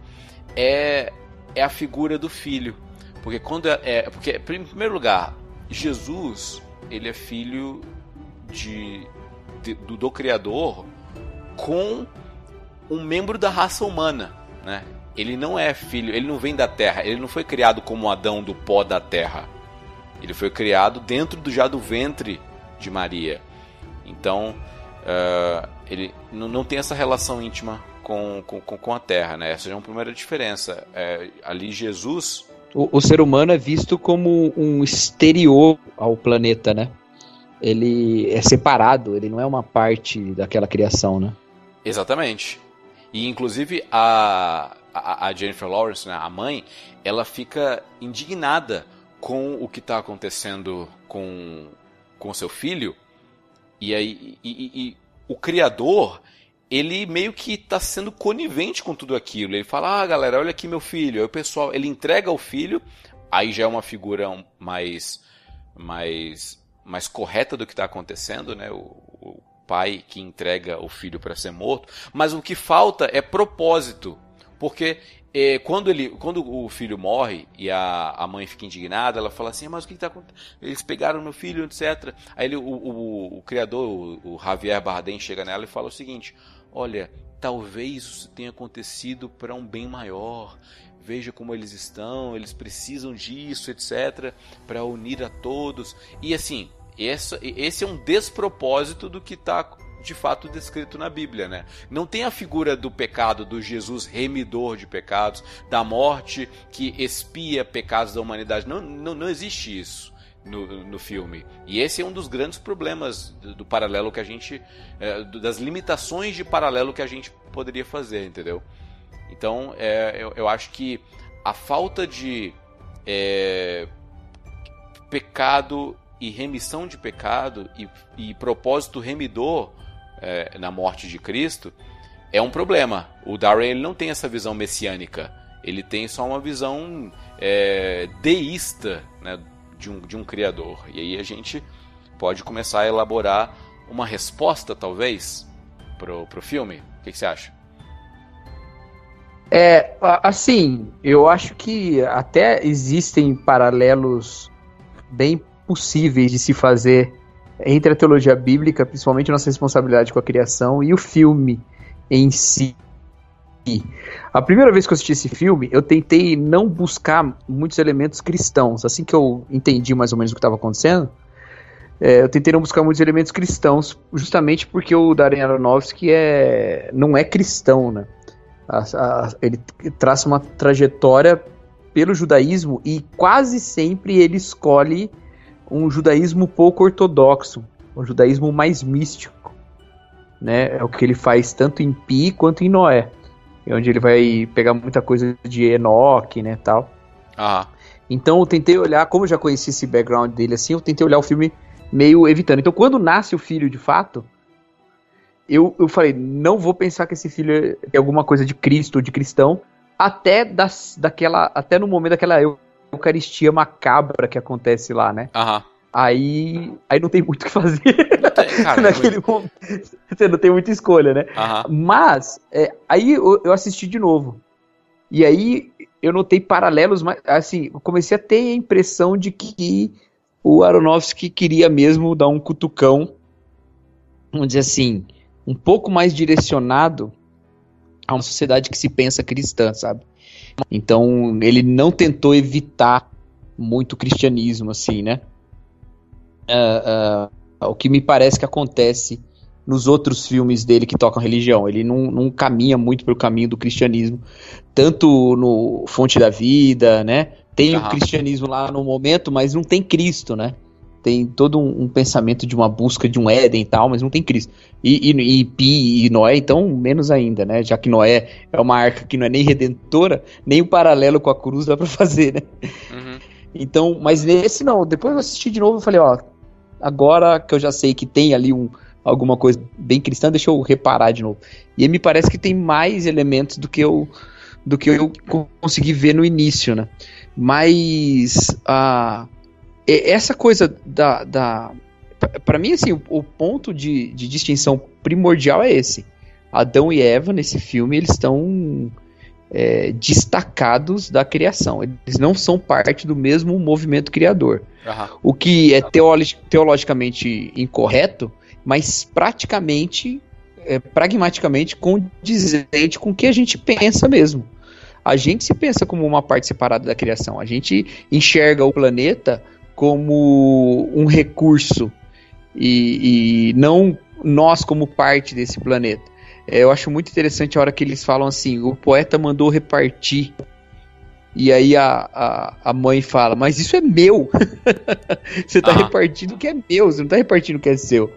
S2: é, é a figura do filho. Porque quando é, é, porque em primeiro lugar, Jesus ele é filho de, de do, do Criador com um membro da raça humana, né? Ele não é filho, ele não vem da terra, ele não foi criado como Adão do pó da terra. Ele foi criado dentro do já do ventre de Maria. Então, uh, ele não, tem essa relação íntima com, com, com a terra, né? Essa é uma primeira diferença. É, ali Jesus.
S1: O, o ser humano é visto como um exterior ao planeta, né? Ele é separado, ele não é uma parte daquela criação, né?
S2: Exatamente. E inclusive a, a, Jennifer Lawrence, né, a mãe, ela fica indignada com o que está acontecendo com com seu filho. E aí e, e, e o criador ele meio que está sendo conivente com tudo aquilo. Ele fala: "Ah, galera, olha aqui meu filho". Aí o pessoal, ele entrega o filho, aí já é uma figura mais mais mais correta do que está acontecendo, né? O, o, pai que entrega o filho para ser morto, mas o que falta é propósito, porque é, quando, ele, quando o filho morre e a, a mãe fica indignada, ela fala assim: Mas o que está acontecendo? Eles pegaram meu filho, etc. Aí ele, o, o, o criador, o, o Javier Bardem, chega nela e fala o seguinte: Olha, talvez isso tenha acontecido para um bem maior. Veja como eles estão, eles precisam disso, etc., para unir a todos. E assim, essa, esse é um despropósito do que está de fato descrito na Bíblia, né? Não tem a figura do pecado, do Jesus remidor de pecados, da morte que expia pecados da humanidade. Não, não, não existe isso. No, no filme. E esse é um dos grandes problemas do, do paralelo que a gente. É, das limitações de paralelo que a gente poderia fazer, entendeu? Então, é, eu, eu acho que a falta de é, pecado e remissão de pecado e, e propósito remidor é, na morte de Cristo é um problema. O Darwin ele não tem essa visão messiânica. Ele tem só uma visão é, deísta né, de, um, de um criador. E aí a gente pode começar a elaborar uma resposta, talvez, pro, pro filme. O que, que você acha?
S1: É, assim, eu acho que até existem paralelos bem possíveis de se fazer entre a teologia bíblica, principalmente nossa responsabilidade com a criação, e o filme em si. A primeira vez que eu assisti esse filme, eu tentei não buscar muitos elementos cristãos. Assim que eu entendi mais ou menos o que estava acontecendo, é, eu tentei não buscar muitos elementos cristãos, justamente porque o Darren Aronofsky é, não é cristão, né? A, a, ele traça uma trajetória pelo judaísmo e quase sempre ele escolhe um judaísmo pouco ortodoxo, um judaísmo mais místico. Né? É o que ele faz tanto em Pi quanto em Noé. É onde ele vai pegar muita coisa de Enoque, né, tal.
S2: Ah.
S1: Então eu tentei olhar, como eu já conheci esse background dele assim, eu tentei olhar o filme meio evitando. Então quando nasce o filho de fato, eu, eu falei, não vou pensar que esse filho é alguma coisa de Cristo ou de cristão, até das, daquela, até no momento daquela eucaristia macabra que acontece lá, né?
S2: Aham.
S1: Aí, aí não tem muito o que fazer.
S2: Tem, cara,
S1: Naquele momento. Você não tem muita escolha, né?
S2: Aham.
S1: Mas, é, aí eu, eu assisti de novo. E aí eu notei paralelos, mas assim, eu comecei a ter a impressão de que o Aronofsky queria mesmo dar um cutucão, vamos dizer assim, um pouco mais direcionado a uma sociedade que se pensa cristã, sabe? Então ele não tentou evitar muito o cristianismo, assim, né? Uh, uh, o que me parece que acontece nos outros filmes dele que tocam religião. Ele não, não caminha muito pelo caminho do cristianismo, tanto no Fonte da Vida, né? Tem o cristianismo lá no momento, mas não tem Cristo, né? Tem todo um, um pensamento de uma busca de um Éden e tal, mas não tem Cristo. E, e, e Pi e Noé, então, menos ainda, né? Já que Noé é uma arca que não é nem redentora, nem o paralelo com a cruz dá pra fazer, né?
S2: Uhum.
S1: Então, mas nesse não. Depois eu assisti de novo e falei, ó, agora que eu já sei que tem ali um, alguma coisa bem cristã, deixa eu reparar de novo. E aí me parece que tem mais elementos do que eu do que eu co- consegui ver no início, né? Mas a e- essa coisa da, da para mim assim, o, o ponto de, de distinção primordial é esse. Adão e Eva nesse filme eles estão é, destacados da criação. Eles não são parte do mesmo movimento criador.
S2: Aham.
S1: O que é teolo- teologicamente incorreto, mas praticamente, é, pragmaticamente condizente com o que a gente pensa mesmo. A gente se pensa como uma parte separada da criação. A gente enxerga o planeta como um recurso e, e não nós como parte desse planeta. É, eu acho muito interessante a hora que eles falam assim: o poeta mandou repartir. E aí a, a, a mãe fala, mas isso é meu. você tá
S2: Ah.
S1: repartindo o que é meu, você não tá repartindo o que é seu.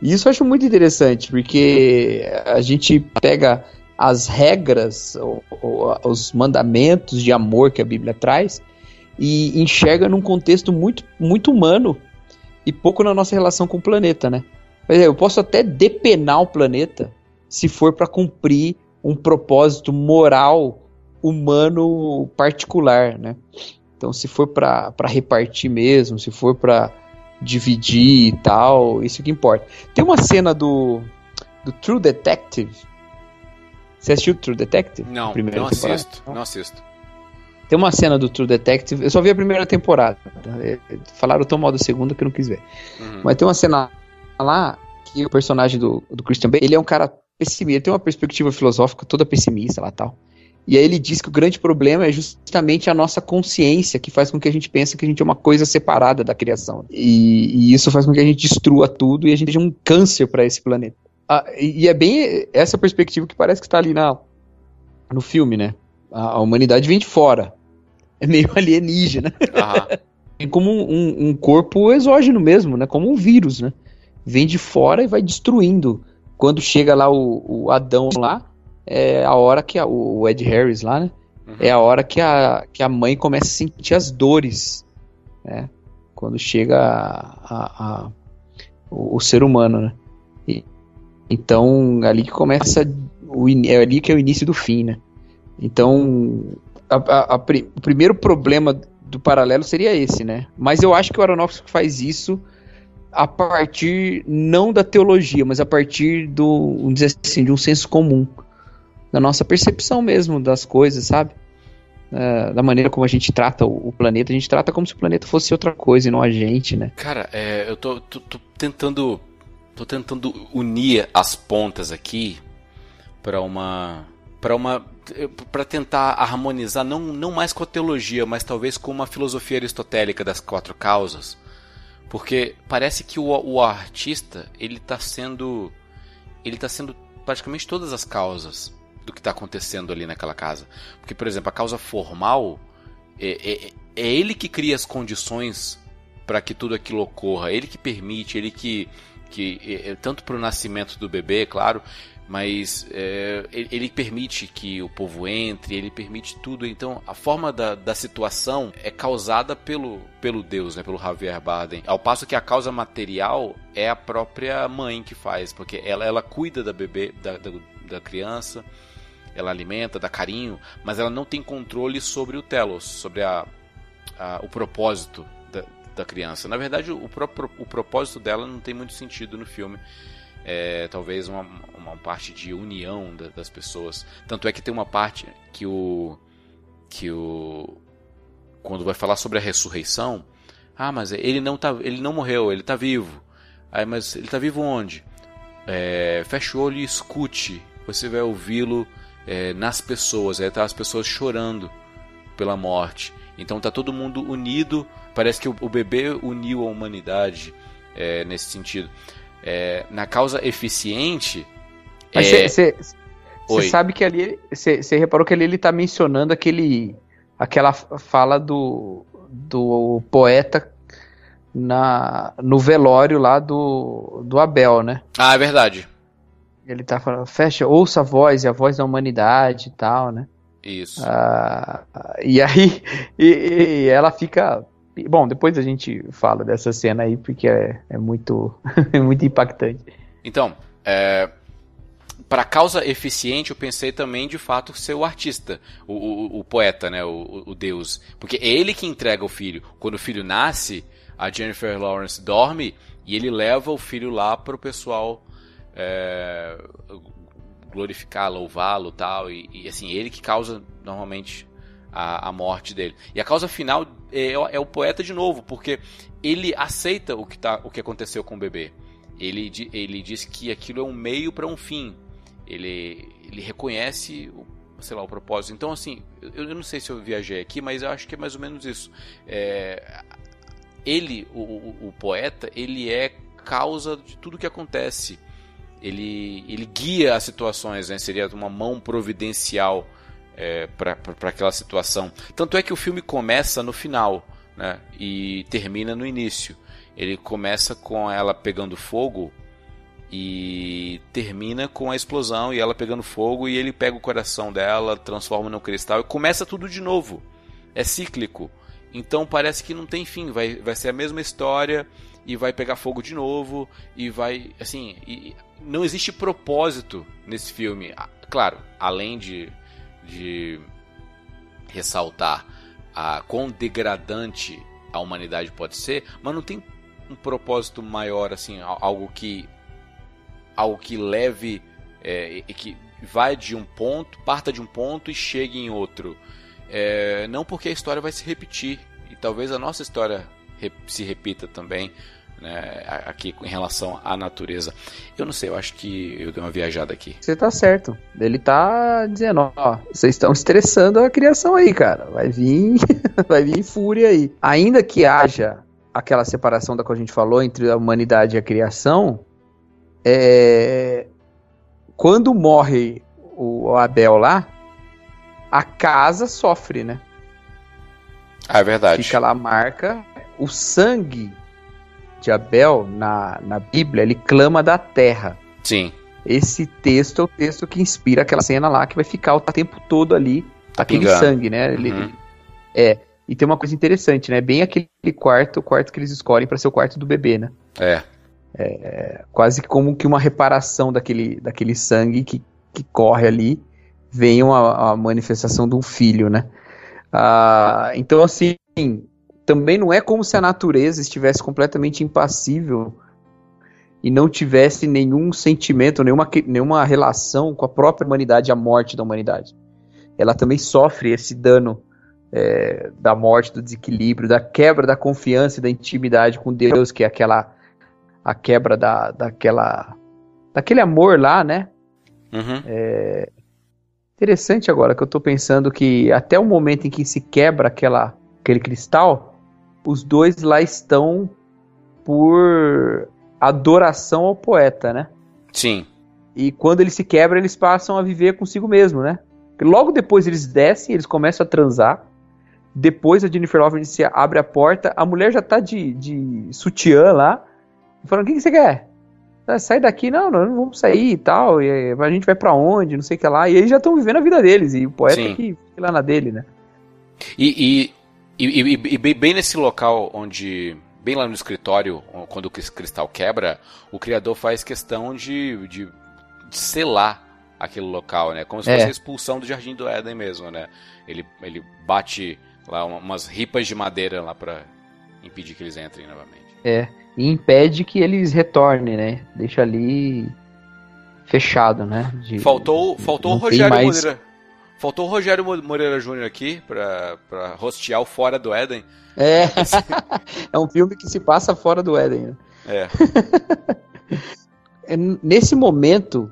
S1: E isso eu acho muito interessante, porque a gente pega as regras, ou- ou os mandamentos de amor que a Bíblia traz, e enxerga num contexto muito, muito humano e pouco na nossa relação com o planeta, né? Eu posso até depenar o planeta se for para cumprir um propósito moral humano particular, né? Então, se for para repartir mesmo, se for para dividir e tal, isso que importa. Tem uma cena do, do True Detective. Você assistiu True Detective?
S2: Não, não
S1: temporada?
S2: assisto. Não assisto.
S1: Tem uma cena do True Detective, eu só vi a primeira temporada. É, Falaram tão mal da segunda que eu não quis ver.
S2: Uhum.
S1: Mas tem uma cena lá que o personagem do, do Christian Bale, ele é um cara pessimista, ele tem uma perspectiva filosófica toda pessimista lá tal. E aí ele diz que o grande problema é justamente a nossa consciência, que faz com que a gente pense que a gente é uma coisa separada da criação. E, e isso faz com que a gente destrua tudo e a gente seja um câncer para esse planeta. Ah, e é bem essa perspectiva que parece que está ali na, no filme, né? A, humanidade vem de fora. É meio alienígena. É como um, um, corpo exógeno mesmo, né? Como um vírus, né? Vem de fora e vai destruindo. Quando chega lá o, o Adão lá, é a hora que a, o Ed Harris lá, né? Uhum. É a hora que a, que a mãe começa a sentir as dores, né? Quando chega a, a, o, o, ser humano, né? E, então, ali que começa o, é ali que é o início do fim, né? Então, a, o primeiro problema do paralelo seria esse, né? Mas eu acho que o Aronofsky faz isso a partir não da teologia, mas a partir do, vamos dizer assim, de um senso comum da nossa percepção mesmo das coisas, sabe? Uh, da maneira como a gente trata o, o, planeta, a gente trata como se o planeta fosse outra coisa e não a gente, né?
S2: Cara, é, eu tô, tô, tô, tentando tô tentando unir as pontas aqui para uma para uma para tentar harmonizar não, não mais com a teologia, mas talvez com uma filosofia aristotélica das quatro causas, porque parece que o, o artista ele está sendo ele está sendo praticamente todas as causas do que está acontecendo ali naquela casa. Porque, por exemplo, a causa formal é, é, é ele que cria as condições para que tudo aquilo ocorra, ele que permite, ele que, que é, é tanto para o nascimento do bebê, claro, mas é, ele permite que o povo entre, ele permite tudo. Então, a forma da, da situação é causada pelo, pelo Deus, né, pelo Javier Bardem. Ao passo que a causa material é a própria mãe que faz, porque ela, ela cuida da bebê, da, da, da criança, ela alimenta, dá carinho, mas ela não tem controle sobre o telos, sobre a, a o propósito da, da, criança. Na verdade, o, próprio, o propósito dela não tem muito sentido no filme. É, talvez uma, uma parte de união da, das pessoas. Tanto é que tem uma parte que o que o quando vai falar sobre a ressurreição, ah, mas ele não tá, ele não morreu, ele está vivo. Aí, mas ele está vivo onde? É, feche o olho e escute. Você vai ouvi-lo é, nas pessoas, é, tá as pessoas chorando pela morte. Então tá todo mundo unido. Parece que o, o bebê uniu a humanidade é, nesse sentido. É, na causa eficiente.
S1: Você é, sabe que ali. Você reparou que ali ele tá mencionando aquele. aquela fala do, do poeta na, no velório lá do, do Abel, né?
S2: Ah, é verdade.
S1: Ele tá falando, fecha, ouça a voz, e a voz da humanidade e tal, né?
S2: Isso.
S1: Ah, e aí, e, e ela fica. Bom, depois a gente fala dessa cena aí, porque é, é muito, é muito impactante.
S2: Então, é, para causa eficiente, eu pensei também de fato ser o artista, o, o, o poeta, né, o, o, Deus, porque é ele que entrega o filho. Quando o filho nasce, a Jennifer Lawrence dorme e ele leva o filho lá para o pessoal é, glorificar, louvá-lo tal, e, e assim, ele que causa normalmente a, a, morte dele. E a causa final é, é, o poeta de novo, porque ele aceita o que, tá, o que aconteceu com o bebê. Ele, ele diz que aquilo é um meio para um fim. Ele, ele reconhece o, sei lá, o propósito. Então, assim, eu, eu, não sei se eu viajei aqui, mas eu acho que é mais ou menos isso. É, ele, o, o, o poeta, ele é causa de tudo que acontece ele, ele guia as situações, né? seria uma mão providencial é, para aquela situação. Tanto é que o filme começa no final né? e termina no início. Ele começa com ela pegando fogo e termina com a explosão e ela pegando fogo e ele pega o coração dela, transforma no cristal e começa tudo de novo. É cíclico. Então parece que não tem fim, vai, vai ser a mesma história e vai pegar fogo de novo e vai assim e não existe propósito nesse filme claro além de, de ressaltar a quão degradante a humanidade pode ser mas não tem um propósito maior assim algo que algo que leve é, que vai de um ponto parta de um ponto e chegue em outro. É, não porque a história vai se repetir e talvez a nossa história se repita também né, aqui em relação à natureza. Eu não sei, eu acho que eu dei uma viajada aqui.
S1: Você tá certo. Ele tá dizendo, ó, vocês estão estressando a criação aí, cara. Vai vir, vai vir fúria aí. Ainda que haja aquela separação da que a gente falou entre a humanidade e a criação, é, quando morre o Abel lá, a casa sofre, né?
S2: Ah, é verdade.
S1: Fica lá a marca. O sangue de Abel na, na Bíblia, ele clama da terra.
S2: Sim.
S1: Esse texto é o texto que inspira aquela cena lá que vai ficar o tempo todo ali,
S2: Tá
S1: aquele
S2: pingando.
S1: sangue, né? Ele,
S2: Uhum.
S1: É. E tem uma coisa interessante, né? Bem aquele quarto, o quarto que eles escolhem para ser o quarto do bebê, né?
S2: É.
S1: Quase como que uma reparação daquele, daquele sangue que, que corre ali, vem uma, a manifestação de um filho, né? Ah, então, assim, também não é como se a natureza estivesse completamente impassível e não tivesse nenhum sentimento, nenhuma, nenhuma relação com a própria humanidade, a morte da humanidade. Ela também sofre esse dano é, da morte, do desequilíbrio, da quebra da confiança e da intimidade com Deus, que é aquela a quebra da, daquela daquele amor lá, né?
S2: Uhum.
S1: Interessante agora que eu tô pensando que até o momento em que se quebra aquela, aquele cristal, os dois lá estão por adoração ao poeta, né?
S2: Sim.
S1: E quando ele se quebra, eles passam a viver consigo mesmo, né? Logo depois eles descem, eles começam a transar. Depois a Jennifer Lawrence abre a porta, a mulher já tá de, de sutiã lá, falando: O que, que você quer? "Ah, Sai daqui, não, não, não vamos sair e tal. E a gente vai pra onde, não sei o que lá. E eles já estão vivendo a vida deles, e o poeta
S2: Sim.
S1: que fica lá na dele, né?
S2: E, e, e, e- e bem- nesse local onde. Bem lá no escritório, quando o cris- cristal quebra, o criador faz questão de, de, de selar aquele local, né? Como se
S1: É.
S2: fosse a expulsão do Jardim do Éden mesmo, né? Ele, ele bate lá uma- umas ripas de madeira lá pra impedir que eles entrem novamente.
S1: É. E impede que eles retornem, né? Deixa ali fechado, né? De-
S2: Faltou, faltou o Rogério
S1: mais-
S2: Moreira. Faltou o Rogério Mo- Moreira Júnior aqui pra, pra rostear o Fora do Éden.
S1: É. é um filme que se passa fora do Éden, né?
S2: É.
S1: é nesse momento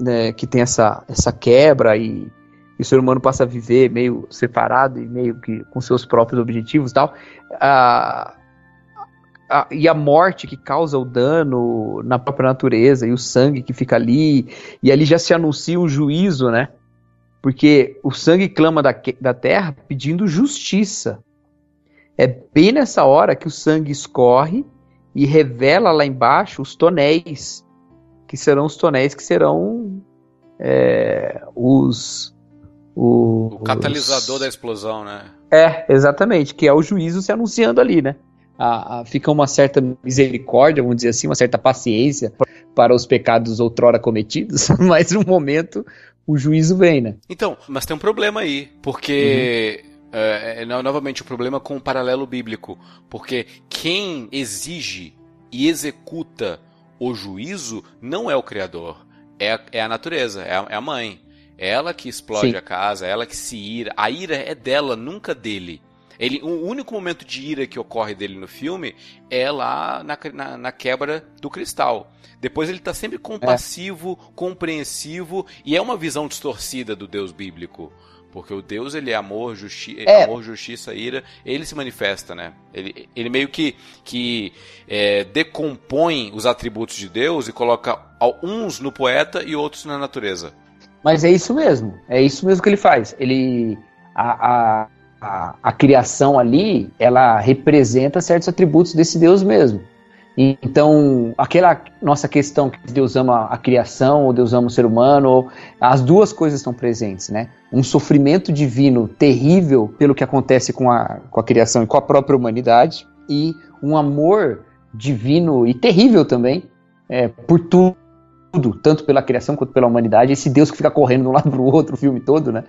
S1: né, que tem essa, essa quebra e, e o ser humano passa a viver meio separado e meio que com seus próprios objetivos e tal, a, a- e a morte que causa o dano na própria natureza e o sangue que fica ali, e ali já se anuncia o juízo, né? Porque o sangue clama da, da terra pedindo justiça. É bem nessa hora que o sangue escorre e revela lá embaixo os tonéis, que serão os tonéis que serão é, os, os.
S2: O catalisador da explosão, né?
S1: É, exatamente, que é o juízo se anunciando ali, né? A- a- fica uma certa misericórdia, vamos dizer assim, uma certa paciência para os pecados outrora cometidos, mas no momento o juízo vem, né?
S2: Então, mas tem um problema aí, porque é, é, no- novamente o problema com o paralelo bíblico, porque quem exige e executa o juízo não é o criador, é a, é a natureza, é a, é a mãe. É ela que explode
S1: Sim.
S2: a casa, é ela que se ira. A ira é dela, nunca dele. Ele, o único momento de ira que ocorre dele no filme é lá na, na, na quebra do cristal. Depois ele tá sempre compassivo, compreensivo e é uma visão distorcida do Deus bíblico. Porque o Deus, ele é amor, justi
S1: É.
S2: amor justiça, ira, ele se manifesta, né? Ele, ele meio que, que é, decompõe os atributos de Deus e coloca uns no poeta e outros na natureza.
S1: Mas é isso mesmo, é isso mesmo que ele faz. Ele a, a, a, a criação ali, ela representa certos atributos desse Deus mesmo. Então, aquela nossa questão que Deus ama a criação, ou Deus ama o ser humano, ou- as duas coisas estão presentes, né? Um sofrimento divino terrível pelo que acontece com a, com a criação e com a própria humanidade, e um amor divino e terrível também é, por tudo tudo, tanto pela criação quanto pela humanidade, esse Deus que fica correndo de um lado para o outro o filme todo, né?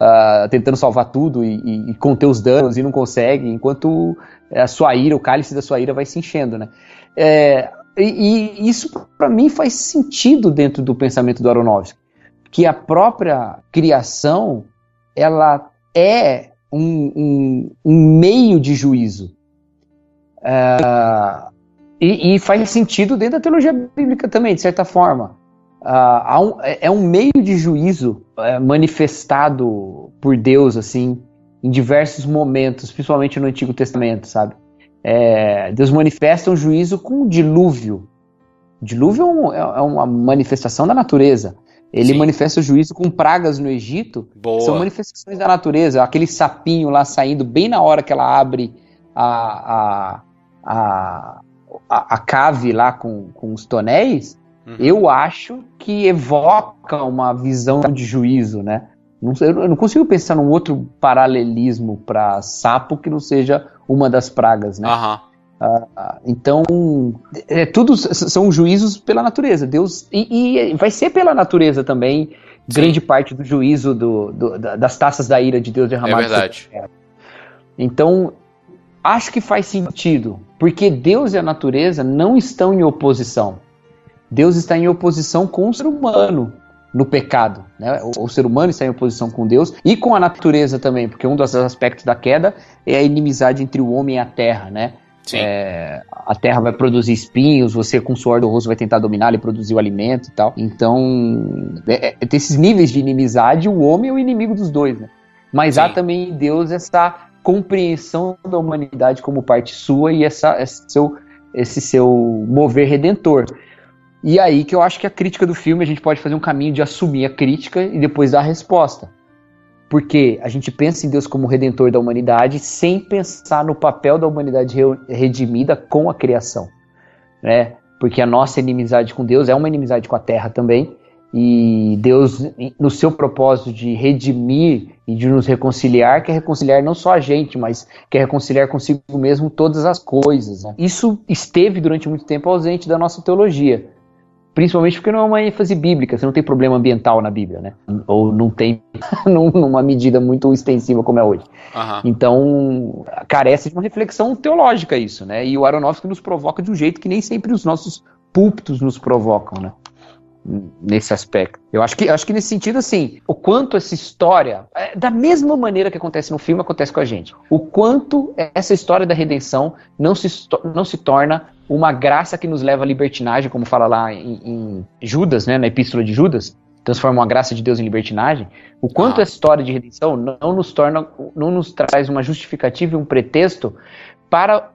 S1: Ah, tentando salvar tudo e, e- e conter os danos e não consegue, enquanto a sua ira, o cálice da sua ira vai se enchendo, né? É, e, e isso para mim faz sentido dentro do pensamento do Aronofsky, que a própria criação ela é um, um- um meio de juízo. Ah, e, e faz sentido dentro da teologia bíblica também, de certa forma. Ah, um- é é um meio de juízo é, manifestado por Deus, assim, em diversos momentos, principalmente no Antigo Testamento, sabe? É, Deus manifesta um juízo com um dilúvio. dilúvio é, um- é- é uma manifestação da natureza. Ele
S2: Sim.
S1: manifesta o juízo com pragas no Egito.
S2: Boa.
S1: São manifestações da natureza. Aquele sapinho lá saindo bem na hora que ela abre a, a, a, a, a cave lá com, com os tonéis.
S2: Uhum.
S1: Eu acho que evoca uma visão de juízo, né? Não eu não consigo pensar num outro paralelismo para sapo que não seja uma das pragas, né? Ah, Então, é, tudo s- são juízos pela natureza. Deus e, e vai ser pela natureza também grande parte do juízo do- do- da- das taças da ira de Deus
S2: É
S1: derramadas.
S2: verdade.
S1: Então, acho que faz sentido, porque Deus e a natureza não estão em oposição. Deus está em oposição com o ser humano no pecado. Né? O, o ser humano está em oposição com Deus e com a natureza também, porque um dos aspectos da queda é a inimizade entre o homem e a terra, né? É, a terra vai produzir espinhos, você com o suor do rosto vai tentar dominar e produzir o alimento e tal. Então, é, é, tem esses níveis de inimizade, o homem é o inimigo dos dois, né? Mas há
S2: Sim.
S1: também em Deus essa compreensão da humanidade como parte sua e essa, esse, seu, esse seu mover redentor. E aí que eu acho que a crítica do filme, a gente pode fazer um caminho de assumir a crítica e depois dar a resposta. Porque a gente pensa em Deus como redentor da humanidade sem pensar no papel da humanidade re- redimida com a criação. Né? Porque a nossa inimizade com Deus é uma inimizade com a terra também. E Deus, no seu propósito de redimir e de nos reconciliar, quer reconciliar não só a gente, mas quer reconciliar consigo mesmo todas as coisas. né? Isso esteve durante muito tempo ausente da nossa teologia. Principalmente porque não é uma ênfase bíblica, você não tem problema ambiental na Bíblia, né? Ou não tem num- numa medida muito extensiva como é hoje.
S2: Aham.
S1: Então, carece de uma reflexão teológica isso, né? E o Aronofsky nos provoca de um jeito que nem sempre os nossos púlpitos nos provocam, né? Nesse aspecto. Eu acho que, acho que nesse sentido, assim, o quanto essa história, é, da mesma maneira que acontece no filme, acontece com a gente. O quanto essa história da redenção não se, não se torna uma graça que nos leva à libertinagem, como fala lá em, em Judas, né? Na epístola de Judas, transforma uma graça de Deus em libertinagem. O quanto
S2: Ah.
S1: essa história de redenção não nos torna, não nos traz uma justificativa e um pretexto para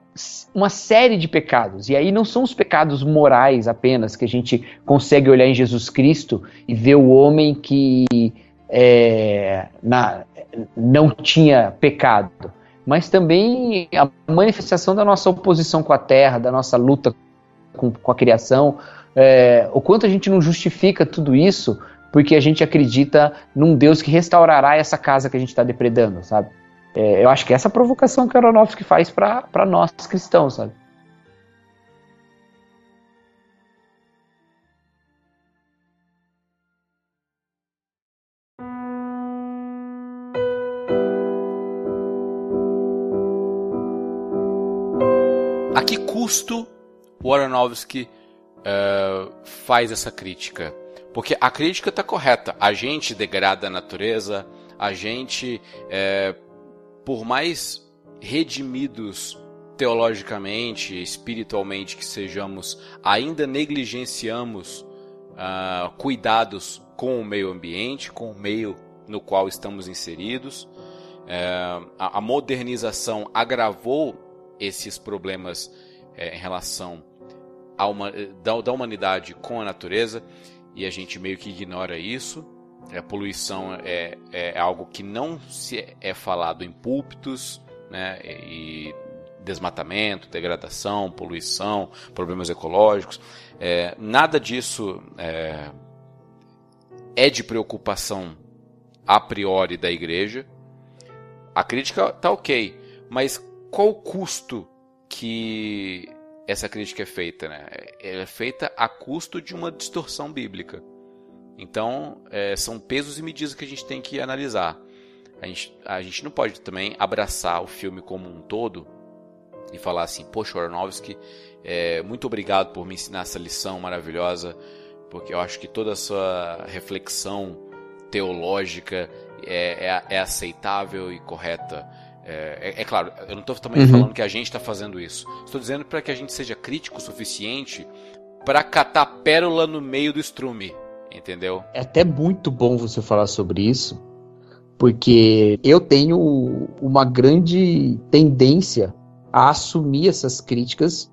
S1: uma série de pecados. E aí não são os pecados morais apenas que a gente consegue olhar em Jesus Cristo e ver o homem que é, na- não tinha pecado, mas também a manifestação da nossa oposição com a terra, da nossa luta com, com a criação, é, o quanto a gente não justifica tudo isso porque a gente acredita num Deus que restaurará essa casa que a gente está depredando, sabe? É, eu acho que essa é a provocação que o Aronofsky faz para nós cristãos, sabe?
S2: A que custo o Aronofsky eh, faz essa crítica? Porque a crítica está correta. A gente degrada a natureza, a gente, eh, por mais redimidos teologicamente, espiritualmente que sejamos, ainda negligenciamos ah, cuidados com o meio ambiente, com o meio no qual estamos inseridos. Eh, a, a modernização agravou esses problemas eh, em relação uma, eh, da, da humanidade com a natureza e a gente meio que ignora isso. A poluição é, é algo que não se é falado em púlpitos, né? E desmatamento, degradação, poluição, problemas ecológicos, é, nada disso é, é de preocupação a priori da igreja. A crítica tá ok, mas qual o custo que essa crítica é feita? Né? Ela é feita a custo de uma distorção bíblica. Então, é, são pesos e medidas que a gente tem que analisar. A gente, a gente não pode também abraçar o filme como um todo e falar assim, poxa, Aronofsky, é, muito obrigado por me ensinar essa lição maravilhosa, porque eu acho que toda a sua reflexão teológica é, é, é aceitável e correta. É, é, é claro, eu não estou também
S1: Uhum.
S2: falando que a gente está fazendo isso. Estou dizendo para que a gente seja crítico o suficiente para catar pérola no meio do estrume, entendeu?
S1: É até muito bom você falar sobre isso, porque eu tenho uma grande tendência a assumir essas críticas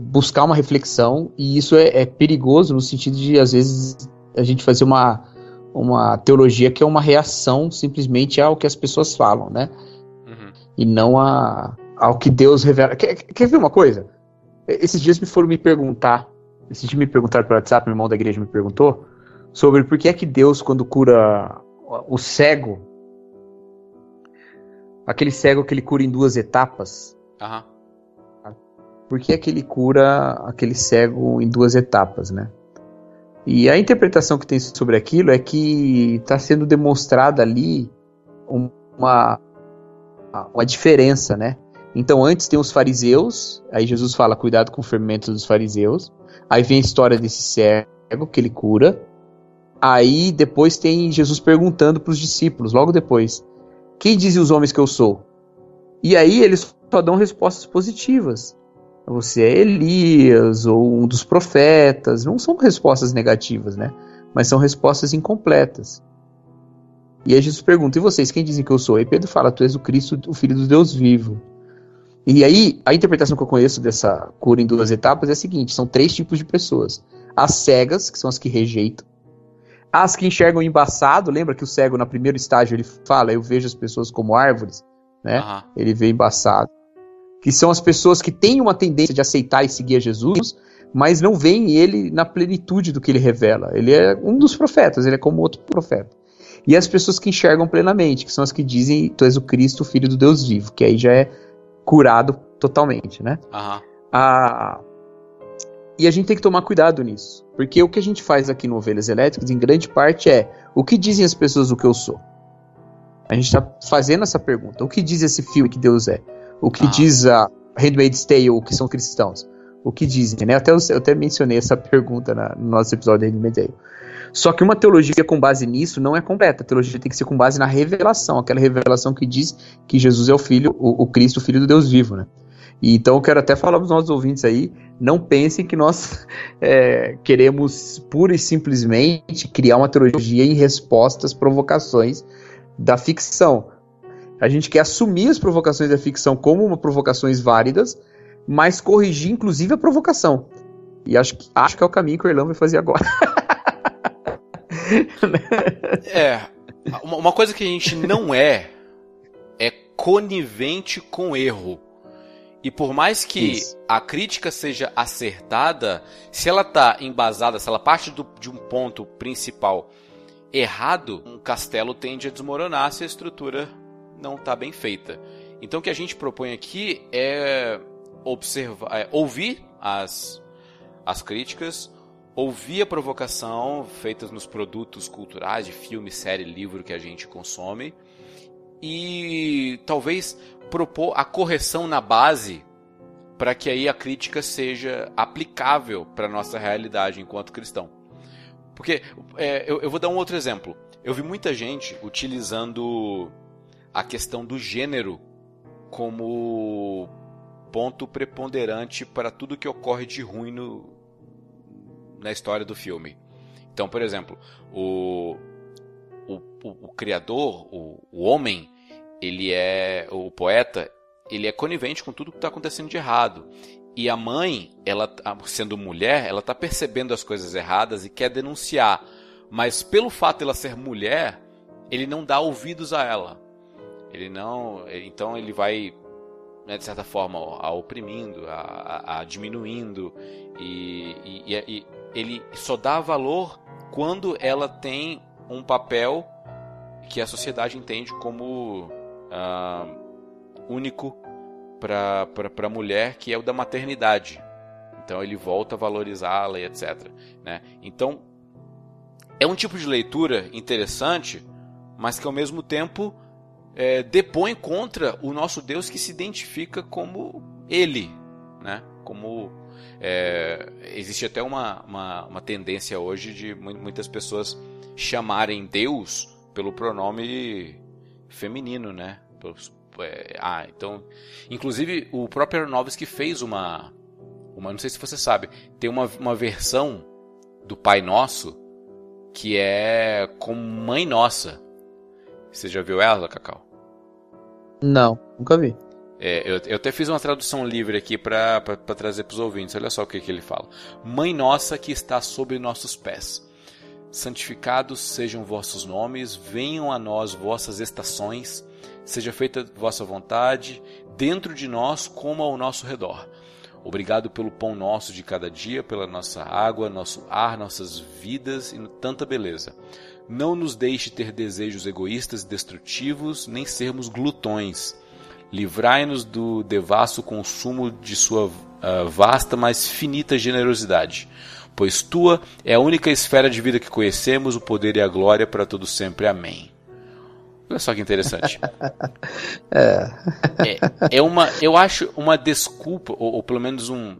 S1: buscar uma reflexão, e isso é, é, perigoso no sentido de, às vezes, a gente fazer uma, uma teologia que é uma reação simplesmente ao que as pessoas falam, né? Uhum. E não a, ao que Deus revela. Quer, quer ver uma coisa? Esses dias me foram me perguntar, esses dias me perguntaram pelo WhatsApp, meu irmão da igreja me perguntou, sobre por que é que Deus, quando cura o cego, aquele cego que ele cura em duas etapas,
S2: uhum.
S1: por que é que ele cura aquele cego em duas etapas, né? E a interpretação que tem sobre aquilo é que está sendo demonstrada ali uma, uma diferença, né? Então antes tem os fariseus, aí Jesus fala cuidado com o fermento dos fariseus. Aí vem a história desse cego que ele cura. Aí depois tem Jesus perguntando para os discípulos, logo depois: Quem dizem os homens que eu sou? E aí eles só dão respostas positivas. Você é Elias ou um dos profetas. Não são respostas negativas, né? Mas são respostas incompletas. E aí Jesus pergunta: E vocês, quem dizem que eu sou? E Pedro fala: Tu és o Cristo, o Filho do Deus vivo. E aí, a interpretação que eu conheço dessa cura em duas etapas é a seguinte: são três tipos de pessoas. As cegas, que são as que rejeitam. As que enxergam embaçado, lembra que o cego, no primeiro estágio, ele fala: Eu vejo as pessoas como árvores, né? Uhum. Ele vê embaçado. Que são as pessoas que têm uma tendência de aceitar e seguir a Jesus, mas não veem ele na plenitude do que ele revela. Ele é um dos profetas, ele é como outro profeta. E as pessoas que enxergam plenamente, que são as que dizem: Tu és o Cristo, o Filho do Deus vivo, que aí já é curado totalmente, né?
S2: Uhum.
S1: A... E a gente tem que tomar cuidado nisso. Porque o que a gente faz aqui no Ovelhas Elétricas, em grande parte, é o que dizem as pessoas o que eu sou? A gente está fazendo essa pergunta. O que diz esse filme que Deus é? O que diz a Handmaid's Tale, que são cristãos? O que dizem, né? Até, eu, eu até mencionei essa pergunta na, no nosso episódio de Handmaid's Tale. Só que uma teologia com base nisso não é completa. A teologia tem que ser com base na revelação, aquela revelação que diz que Jesus é o Filho, o, o Cristo, o Filho do Deus vivo, né? E então eu quero até falar para os nossos ouvintes aí, não pensem que nós é, queremos pura e simplesmente criar uma teologia em respostas, provocações da ficção. A gente quer assumir as provocações da ficção como uma provocações válidas, mas corrigir inclusive a provocação. E acho, acho que é o caminho que o Erlão vai fazer agora.
S2: é. Uma coisa que a gente não é é conivente com erro. E por mais que Isso. a crítica seja acertada, se ela está embasada, se ela parte do, de um ponto principal errado, um castelo tende a desmoronar se a estrutura não está bem feita. Então o que a gente propõe aqui é observar, é ouvir as, as críticas, ouvir a provocação feita nos produtos culturais de filme, série, livro que a gente consome e talvez propor a correção na base para que aí a crítica seja aplicável para nossa realidade enquanto cristão. Porque é, eu, eu vou dar um outro exemplo. Eu vi muita gente utilizando a questão do gênero como ponto preponderante para tudo que ocorre de ruim no, na história do filme. Então, por exemplo, o, o, o, o criador, o, o homem, ele é o poeta, ele é conivente com tudo que está acontecendo de errado. E a mãe, ela sendo mulher, ela está percebendo as coisas erradas e quer denunciar. Mas pelo fato de ela ser mulher, ele não dá ouvidos a ela. Ele não, então ele vai né, de certa forma a oprimindo, a, a, a diminuindo e, e, e, ele só dá valor quando ela tem um papel que a sociedade entende como uh, único para a mulher, que é o da maternidade. Então ele volta a valorizá-la e etc. Né? Então é um tipo de leitura interessante, mas que ao mesmo tempo é, depõe contra o nosso Deus que se identifica como Ele, né? como é, existe até uma, uma, uma, tendência hoje de muitas pessoas chamarem Deus pelo pronome feminino, né? É, ah, então, inclusive o próprio Aronofsky fez uma, uma, não sei se você sabe, tem uma, uma versão do Pai Nosso que é com Mãe Nossa. Você já viu ela, Cacau?
S1: Não, nunca vi.
S2: É, eu, eu, até fiz uma tradução livre aqui para trazer para os ouvintes. Olha só o que, que ele fala: Mãe nossa que está sobre nossos pés, santificados sejam vossos nomes, venham a nós vossas estações, seja feita vossa vontade, dentro de nós como ao nosso redor. Obrigado pelo pão nosso de cada dia, pela nossa água, nosso ar, nossas vidas e tanta beleza. Não nos deixe ter desejos egoístas e destrutivos, nem sermos glutões. Livrai-nos do devasso consumo de sua uh, vasta, mas finita generosidade. Pois tua é a única esfera de vida que conhecemos, o poder e a glória para todo sempre. Amém. Olha só que interessante. é. é. é. uma, eu acho uma desculpa, ou, ou pelo menos um,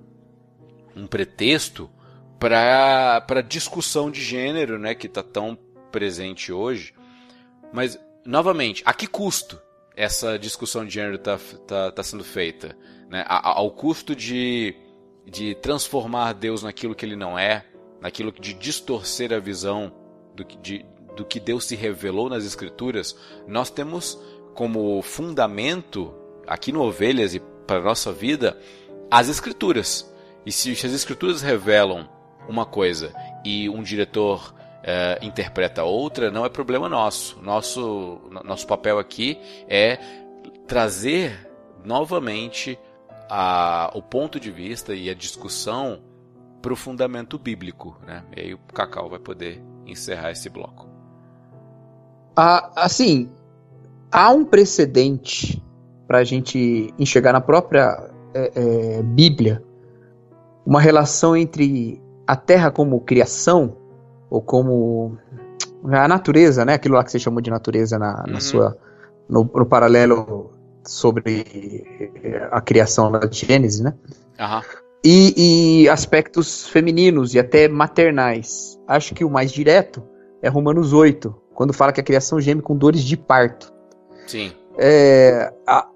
S2: um pretexto para discussão de gênero, né, que está tão presente hoje. Mas, novamente, a que custo essa discussão de gênero está tá, tá sendo feita? Né? ao custo de, de transformar Deus naquilo que ele não é, naquilo de distorcer a visão do que, de, do que Deus se revelou nas Escrituras, nós temos como fundamento, aqui no Ovelhas e para a nossa vida, as Escrituras. E se as Escrituras revelam uma coisa e um diretor Uh, interpreta outra, não é problema nosso. Nosso, nosso papel aqui é trazer novamente a, o ponto de vista e a discussão para o fundamento bíblico. Né? E aí o Cacau vai poder encerrar esse bloco.
S1: Ah, assim, há um precedente para a gente enxergar na própria é, é, Bíblia uma relação entre a Terra como criação ou como a natureza, né? Aquilo lá que você chamou de natureza na, uhum. sua no, no, paralelo sobre a criação da Gênesis, né?
S2: Uhum.
S1: E, e, aspectos femininos e até maternais. Acho que o mais direto é Romanos 8, quando fala que a criação geme com dores de parto.
S2: Sim.
S1: É, a,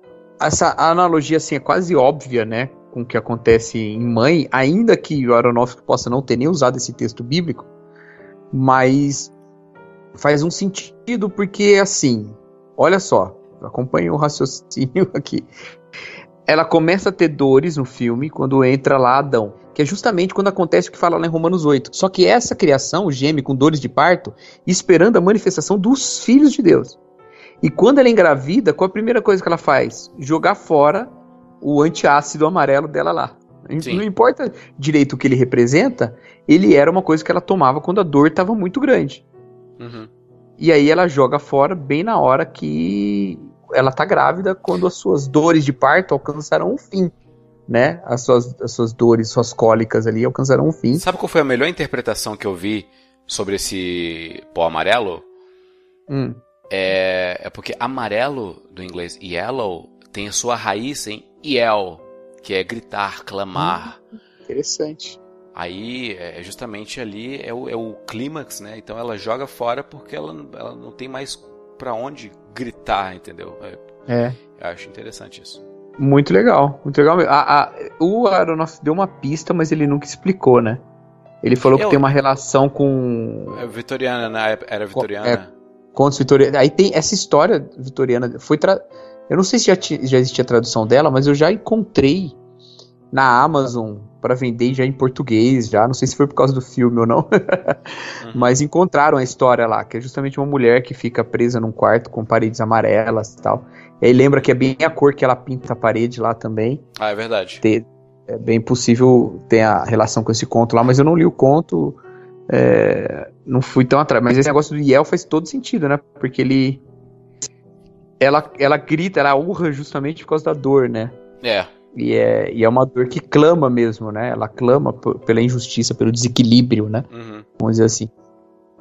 S1: essa analogia assim é quase óbvia, né, com o que acontece em Mãe, ainda que o Aronofsky possa não ter nem usado esse texto bíblico, mas faz um sentido porque assim, olha só, acompanhe o raciocínio aqui. Ela começa a ter dores no filme quando entra lá Adão que é justamente quando acontece o que fala lá em Romanos 8. Só que essa criação geme com dores de parto, esperando a manifestação dos filhos de Deus. E quando ela engravida, qual a primeira coisa que ela faz? Jogar fora o antiácido amarelo dela lá. Sim. Não importa direito o que ele representa, ele era uma coisa que ela tomava quando a dor estava muito grande. Uhum. E aí ela joga fora bem na hora que ela está grávida, quando as suas dores de parto alcançarão o fim né, as suas, as suas dores, suas cólicas ali alcançarão um fim.
S2: Sabe qual foi a melhor interpretação que eu vi sobre esse pó amarelo?
S1: Hum.
S2: É, é porque amarelo, do inglês yellow, tem a sua raiz em yell, que é gritar, clamar.
S1: Hum, interessante.
S2: Aí, é justamente ali é o, é o clímax, né? Então ela joga fora porque ela, ela não tem mais para onde gritar, entendeu?
S1: É. é.
S2: Eu acho interessante isso.
S1: Muito legal, muito legal. A, a, o Aronofsky deu uma pista, mas ele nunca explicou, né? Ele falou Eu, que tem uma relação com.
S2: É vitoriana, né? Era vitoriana. É,
S1: contos vitorianos. Aí tem essa história vitoriana. Foi tra... Eu não sei se já, já existia tradução dela, mas eu já encontrei na Amazon para vender já em português, já. Não sei se foi por causa do filme ou não. uhum. Mas encontraram a história lá, que é justamente uma mulher que fica presa num quarto com paredes amarelas e tal. E aí lembra que é bem a cor que ela pinta a parede lá também.
S2: Ah, é verdade.
S1: Ter, é bem possível ter a relação com esse conto lá, mas eu não li o conto. É, não fui tão atrás. Mas esse negócio do Yel faz todo sentido, né? Porque ele. Ela, ela grita, ela urra justamente por causa da dor, né?
S2: É.
S1: E é, e é uma dor que clama mesmo, né? Ela clama pela injustiça, pelo desequilíbrio, né? Uhum. Vamos dizer assim.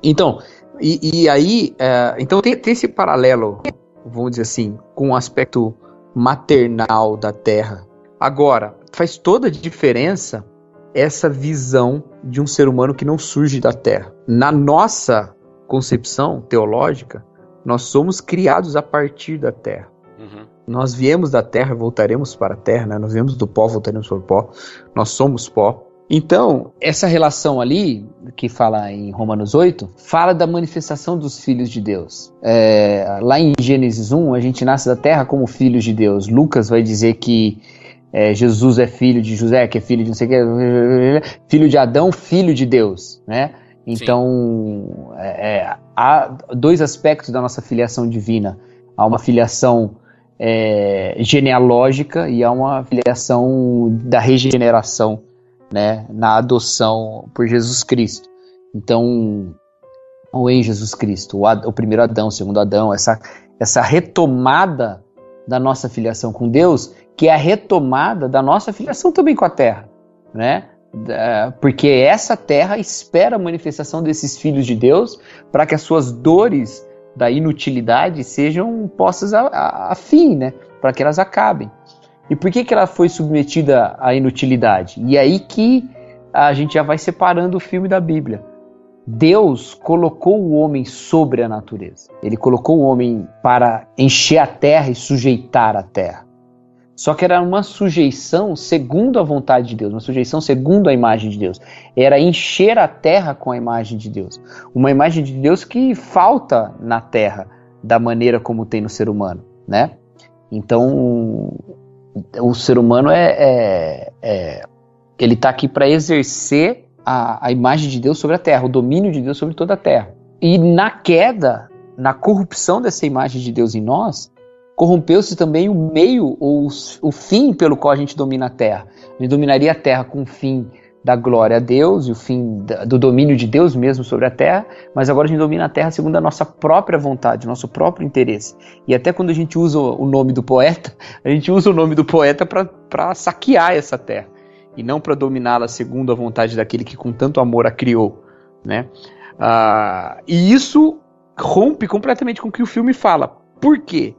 S1: Então, e, e aí, é, então tem, tem esse paralelo vamos dizer assim, com o aspecto maternal da Terra. Agora, faz toda a diferença essa visão de um ser humano que não surge da Terra. Na nossa concepção teológica, nós somos criados a partir da Terra. Uhum. Nós viemos da Terra, voltaremos para a Terra, né? nós viemos do pó, voltaremos para o pó. Nós somos pó. Então, essa relação ali, que fala em Romanos 8, fala da manifestação dos filhos de Deus. É, lá em Gênesis 1, a gente nasce da terra como filhos de Deus. Lucas vai dizer que é, Jesus é filho de José, que é filho de não sei o que, filho de Adão, filho de Deus, né? Então, é, é, há dois aspectos da nossa filiação divina. Há uma filiação é, genealógica e há uma filiação da regeneração, né, na adoção por Jesus Cristo. Então, ou em Jesus Cristo, o, o primeiro Adão, o segundo Adão, essa, essa retomada da nossa filiação com Deus, que é a retomada da nossa filiação também com a terra, né? Porque essa terra espera a manifestação desses filhos de Deus para que as suas dores da inutilidade sejam postas a, a, a fim, né? Para que elas acabem. E por que, que ela foi submetida à inutilidade? E aí que a gente já vai separando o filme da Bíblia. Deus colocou o homem sobre a natureza. Ele colocou o homem para encher a terra e sujeitar a terra. Só que era uma sujeição segundo a vontade de Deus, uma sujeição segundo a imagem de Deus. Era encher a terra com a imagem de Deus. Uma imagem de Deus que falta na terra da maneira como tem no ser humano, né? Então, o ser humano é, é, é ele está aqui para exercer a, a imagem de Deus sobre a terra, o domínio de Deus sobre toda a terra. E na queda, na corrupção dessa imagem de Deus em nós, corrompeu-se também o meio ou o fim pelo qual a gente domina a terra. A gente dominaria a terra com o fim da glória a Deus e o fim do domínio de Deus mesmo sobre a terra, mas agora a gente domina a terra segundo a nossa própria vontade, nosso próprio interesse. E até quando a gente usa o nome do poeta, a gente usa o nome do poeta para saquear essa terra e não para dominá-la segundo a vontade daquele que com tanto amor a criou, né? Ah, e isso rompe completamente com o que o filme fala. Por quê?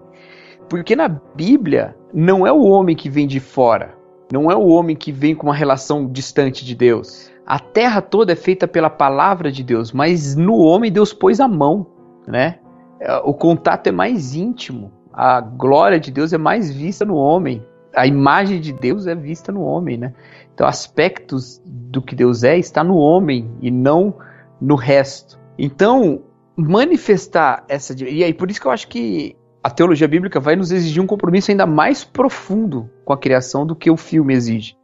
S1: Porque na Bíblia não é o homem que vem de fora, não é o homem que vem com uma relação distante de Deus. A terra toda é feita pela palavra de Deus, mas no homem Deus pôs a mão, né? É, o contato é mais íntimo, a glória de Deus é mais vista no homem, a imagem de Deus é vista no homem, né? Então aspectos do que Deus é está no homem e não no resto. Então manifestar essa e aí por isso que eu acho que a teologia bíblica vai nos exigir um compromisso ainda mais profundo com a criação do que o filme exige.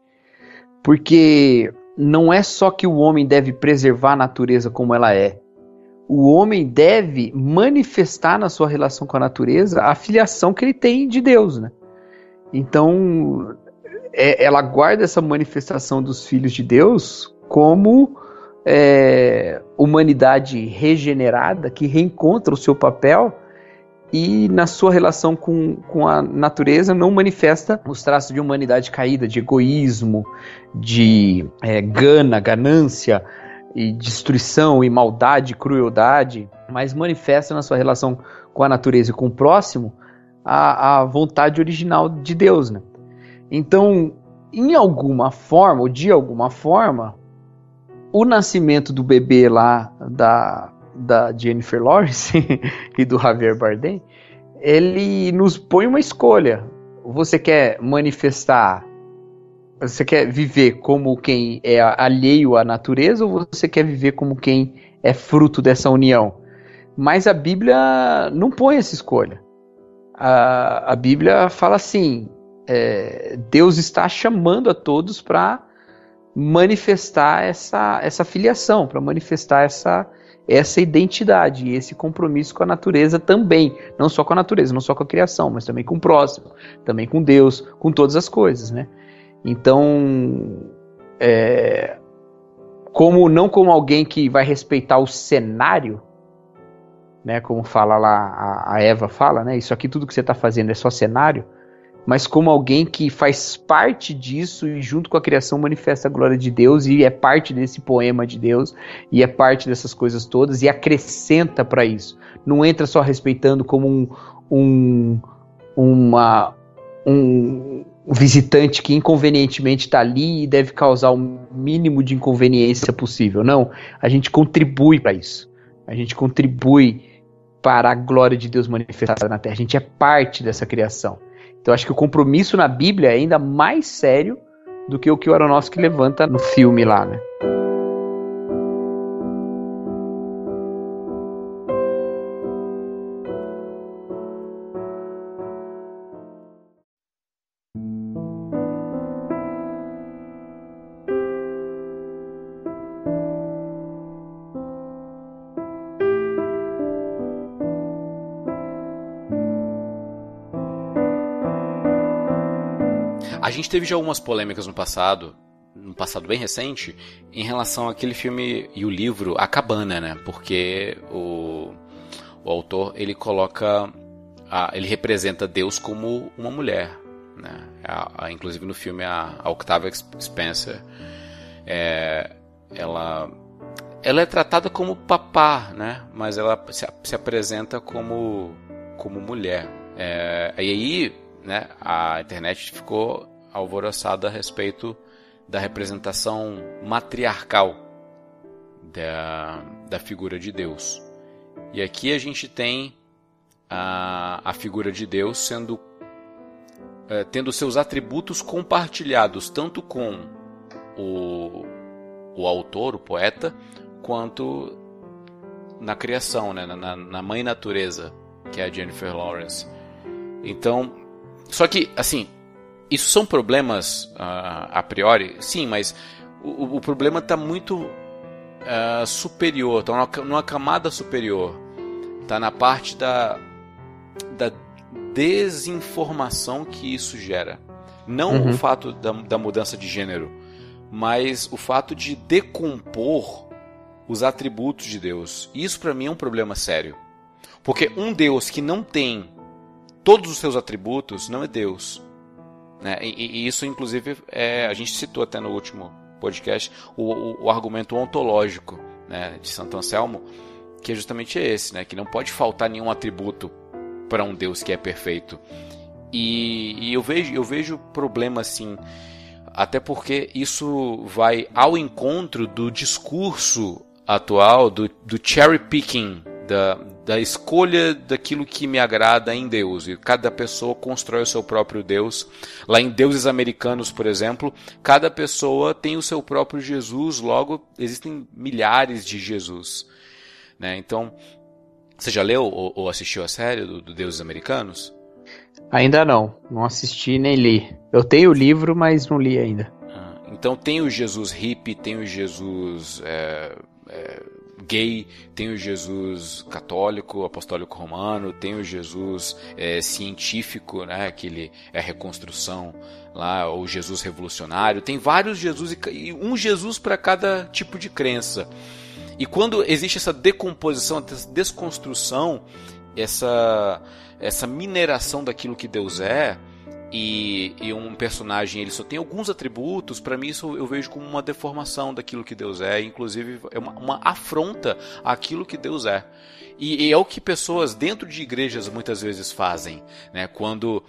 S1: Porque não é só que o homem deve preservar a natureza como ela é. O homem deve manifestar na sua relação com a natureza a filiação que ele tem de Deus, né? Então, é, ela guarda essa manifestação dos filhos de Deus como é, humanidade regenerada que reencontra o seu papel e na sua relação com, com a natureza não manifesta os traços de humanidade caída, de egoísmo, de é, gana, ganância e destruição e maldade, crueldade, mas manifesta na sua relação com a natureza e com o próximo a, a vontade original de Deus, né? Então, em alguma forma, ou de alguma forma, o nascimento do bebê lá da da Jennifer Lawrence e do Javier Bardem, ele nos põe uma escolha. Você quer manifestar, você quer viver como quem é alheio à natureza ou você quer viver como quem é fruto dessa união? Mas a Bíblia não põe essa escolha. A, a Bíblia fala assim: é, Deus está chamando a todos para manifestar essa, essa filiação, para manifestar essa, essa identidade e esse compromisso com a natureza também, não só com a natureza, não só com a criação, mas também com o próximo, também com Deus, com todas as coisas, né? Então, é, como não como alguém que vai respeitar o cenário, né? Como fala lá a, a Eva fala, né? Isso aqui tudo que você está fazendo é só cenário mas como alguém que faz parte disso e junto com a criação manifesta a glória de Deus e é parte desse poema de Deus e é parte dessas coisas todas e acrescenta para isso. Não entra só respeitando como um, um uma um visitante que inconvenientemente está ali e deve causar o mínimo de inconveniência possível. Não, a gente contribui para isso. A gente contribui para a glória de Deus manifestada na Terra. A gente é parte dessa criação. Então acho que o compromisso na Bíblia é ainda mais sério do que o que o Aronofsky levanta no filme lá, né?
S2: Gente teve já algumas polêmicas no passado, no passado bem recente, em relação àquele filme e o livro A Cabana, né? Porque o, o autor ele coloca, a, ele representa Deus como uma mulher, né? A, a, inclusive no filme a, a Octavia Spencer, é, ela ela é tratada como papá, né? Mas ela se, se apresenta como como mulher. É, e aí, né? A internet ficou alvoroçada a respeito da representação matriarcal da, da figura de Deus. E aqui a gente tem a, a figura de Deus sendo é, tendo seus atributos compartilhados tanto com o, o autor, o poeta, quanto na criação, né, na, na mãe natureza, que é a Jennifer Lawrence. Então, só que assim, isso são problemas uh, a priori? Sim, mas o, o problema está muito uh, superior, está numa, camada superior. Está na parte da, da desinformação que isso gera. Não uhum. o fato da, da mudança de gênero, mas o fato de decompor os atributos de Deus. Isso para mim é um problema sério. Porque um Deus que não tem todos os seus atributos não é Deus. Né? E, e, isso, inclusive, é, a gente citou até no último podcast o, o, o argumento ontológico né, de Santo Anselmo, que é justamente esse, né, que não pode faltar nenhum atributo para um Deus que é perfeito. E, e eu vejo eu vejo problema assim, até porque isso vai ao encontro do discurso atual do, do cherry picking da, da escolha daquilo que me agrada em Deus. E cada pessoa constrói o seu próprio Deus. Lá em Deuses Americanos, por exemplo, cada pessoa tem o seu próprio Jesus, logo existem milhares de Jesus. Né? Então, você já leu ou, ou assistiu a série do, do, Deuses Americanos?
S1: Ainda não, não assisti nem li. Eu tenho o livro, mas não li ainda.
S2: Ah, então tem o Jesus hippie, tem o Jesus é, é, gay, tem o Jesus católico, apostólico romano, tem o Jesus é, científico, né, que ele é a reconstrução lá, ou Jesus revolucionário. Tem vários Jesus e um Jesus para cada tipo de crença. E quando existe essa decomposição, essa desconstrução, essa essa mineração daquilo que Deus é, e, e, um personagem ele só tem alguns atributos, para mim isso eu vejo como uma deformação daquilo que Deus é, inclusive é uma, uma afronta àquilo que Deus é. E, e, é o que pessoas dentro de igrejas muitas vezes fazem, né? Quando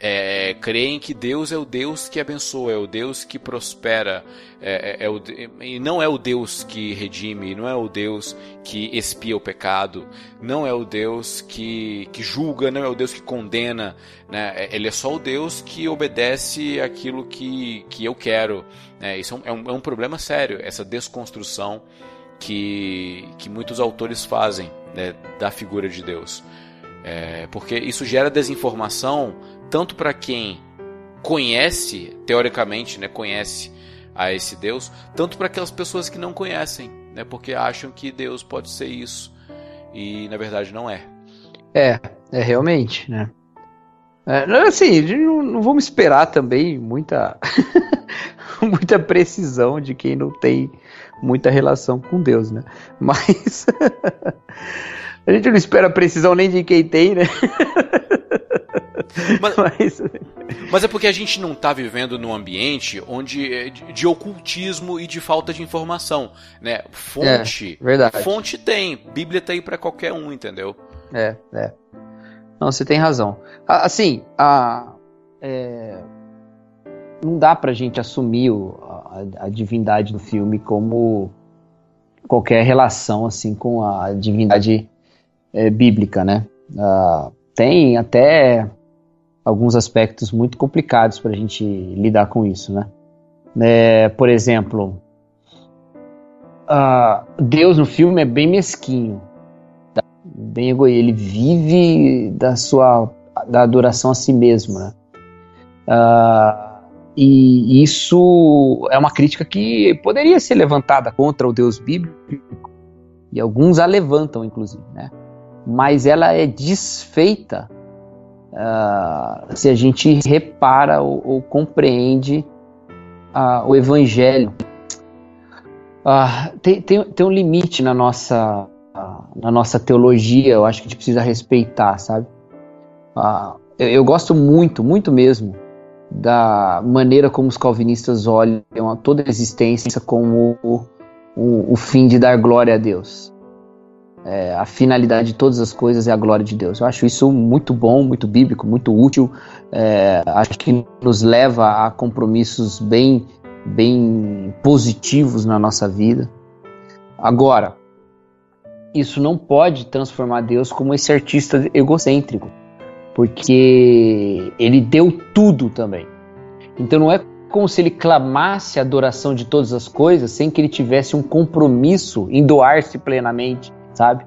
S2: é, creem que Deus é o Deus que abençoa, é o Deus que prospera, é, é, é o, e não é o Deus que redime, não é o Deus que expia o pecado, não é o Deus que, que julga, não é o Deus que condena, né? É, ele é só o Deus que obedece aquilo que, que eu quero. Né? Isso é um, é um problema sério, essa desconstrução que, que muitos autores fazem né, da figura de Deus. É, porque isso gera desinformação tanto para quem conhece, teoricamente, né, conhece a esse Deus, tanto para aquelas pessoas que não conhecem, né, porque acham que Deus pode ser isso e na verdade não é.
S1: É, é realmente, né? É, assim, não, não vamos esperar também muita muita precisão de quem não tem muita relação com Deus, né? Mas a gente não espera precisão nem de quem tem, né?
S2: Mas, mas... mas, é porque a gente não está vivendo num ambiente onde é de, ocultismo e de falta de informação, né? Fonte,
S1: é, verdade.
S2: fonte tem, Bíblia tá aí para qualquer um, entendeu?
S1: É, é. Não, você tem razão. Assim, a, é, não dá pra gente assumir o, a, divindade do filme como qualquer relação assim com a divindade é, bíblica, né? Uh, tem até alguns aspectos muito complicados para a gente lidar com isso, né? É, por exemplo, uh, Deus no filme é bem mesquinho, tá? bem egoísta. Ele vive da sua da adoração a si mesmo, né? Uh, e isso é uma crítica que poderia ser levantada contra o Deus bíblico, e alguns a levantam, inclusive, né? Mas ela é desfeita uh, se a gente repara ou, ou compreende uh, o Evangelho. Uh, tem, tem, tem um limite na nossa, na nossa teologia, eu acho que a gente precisa respeitar, sabe? eu, eu gosto muito, muito mesmo da maneira como os calvinistas olham a toda a existência como o, o, o fim de dar glória a Deus. É, a finalidade de todas as coisas é a glória de Deus. Eu acho isso muito bom, muito bíblico, muito útil. É, acho que nos leva a compromissos bem, bem positivos na nossa vida. Agora, isso não pode transformar Deus como esse artista egocêntrico porque ele deu tudo também. Então não é como se ele clamasse a adoração de todas as coisas sem que ele tivesse um compromisso em doar-se plenamente, sabe?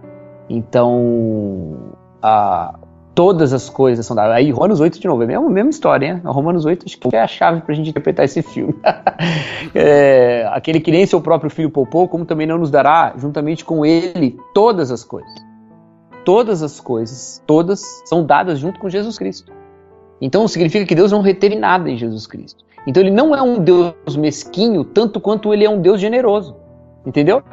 S1: Então, a, todas as coisas são dadas. Aí, Romanos 8 de novo, é a mesma, mesma história, hein? Romanos 8 acho que é a chave para a gente interpretar esse filme. é, aquele que nem seu próprio filho poupou, como também não nos dará, juntamente com ele, todas as coisas todas as coisas, todas são dadas junto com Jesus Cristo. Então significa que Deus não reteve nada em Jesus Cristo. Então ele não é um Deus mesquinho tanto quanto ele é um Deus generoso. Entendeu?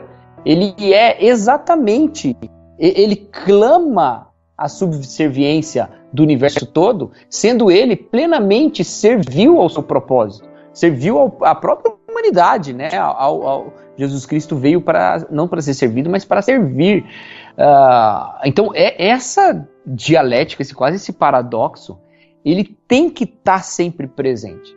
S1: Ele é exatamente, ele clama a subserviência do universo todo, sendo ele plenamente servil ao seu propósito, serviu à própria humanidade, né? Ao, ao, Jesus Cristo veio para não para ser servido, mas para servir. Uh, então, é essa dialética, esse, quase esse paradoxo, ele tem que estar tá sempre presente.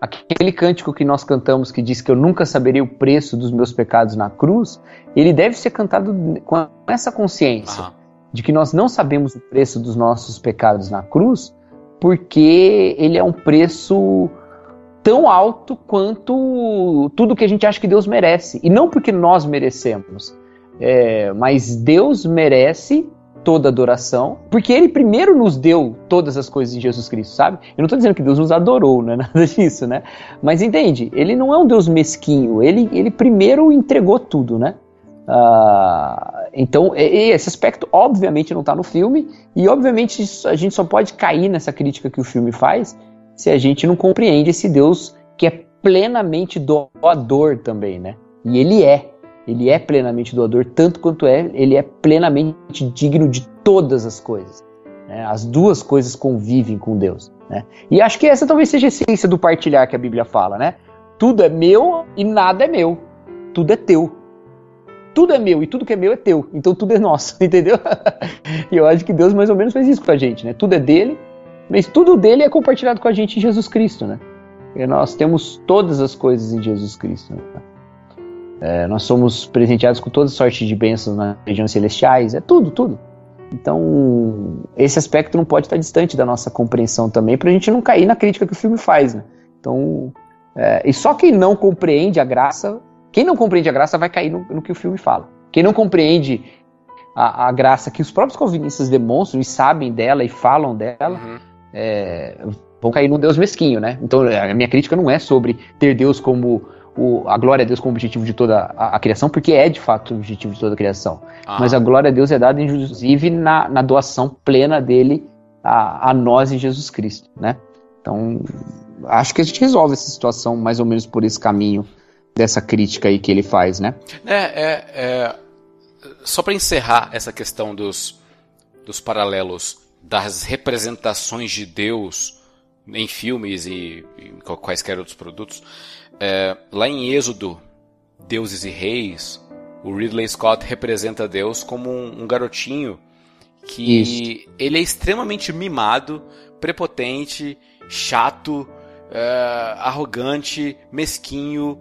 S1: Aquele cântico que nós cantamos que diz que eu nunca saberei o preço dos meus pecados na cruz, ele deve ser cantado com essa consciência uhum. de que nós não sabemos o preço dos nossos pecados na cruz, porque ele é um preço tão alto quanto tudo que a gente acha que Deus merece. E não porque nós merecemos, é, mas Deus merece toda adoração, porque Ele primeiro nos deu todas as coisas em Jesus Cristo, sabe? Eu não estou dizendo que Deus nos adorou, não é nada disso, né? Mas entende? Ele não é um Deus mesquinho, Ele, ele primeiro entregou tudo, né? Uh, então, esse aspecto obviamente não está no filme, e obviamente a gente só pode cair nessa crítica que o filme faz se a gente não compreende esse Deus que é plenamente doador também, né? E ele é. Ele é plenamente doador, tanto quanto é, ele é plenamente digno de todas as coisas. Né? As duas coisas convivem com Deus. Né? E acho que essa talvez seja a essência do partilhar que a Bíblia fala, né? Tudo é meu e nada é meu. Tudo é teu. Tudo é meu e tudo que é meu é teu. Então tudo é nosso, entendeu? e eu acho que Deus mais ou menos faz isso com a gente, né? Tudo é dele, mas tudo dele é compartilhado com a gente em Jesus Cristo, né? E nós temos todas as coisas em Jesus Cristo. Né? É, nós somos presenteados com toda sorte de bênçãos nas regiões celestiais, é tudo, tudo. Então, esse aspecto não pode estar distante da nossa compreensão também, para a gente não cair na crítica que o filme faz, né? Então, é, e só quem não compreende a graça, quem não compreende a graça vai cair no, no que o filme fala. Quem não compreende a, a, graça que os próprios calvinistas demonstram e sabem dela e falam dela, uhum. é, vão cair num Deus mesquinho, né? Então, a minha crítica não é sobre ter Deus como o, a glória a Deus como objetivo de toda a, a, criação, porque é de fato o objetivo de toda a criação. Ah. Mas a glória a Deus é dada, inclusive, na, na doação plena dele a, a nós em Jesus Cristo, né? Então, acho que a gente resolve essa situação mais ou menos por esse caminho dessa crítica aí que ele faz, né?
S2: É, é, é só para encerrar essa questão dos, dos paralelos das representações de Deus em filmes e, e quaisquer outros produtos, é, lá em Êxodo, Deuses e Reis, o Ridley Scott representa Deus como um, um garotinho que Isso. ele é extremamente mimado, prepotente, chato, é, arrogante, mesquinho.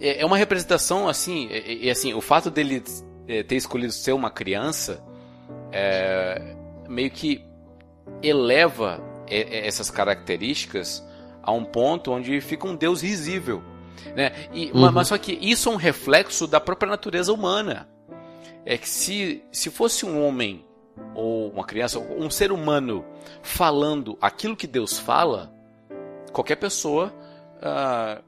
S2: É, é uma representação assim, e assim, o fato dele é, ter escolhido ser uma criança é, meio que eleva essas características a um ponto onde fica um Deus risível. Né? E, uhum. Mas só que isso é um reflexo da própria natureza humana. É que se, se fosse um homem ou uma criança, um ser humano falando aquilo que Deus fala, qualquer pessoa uh,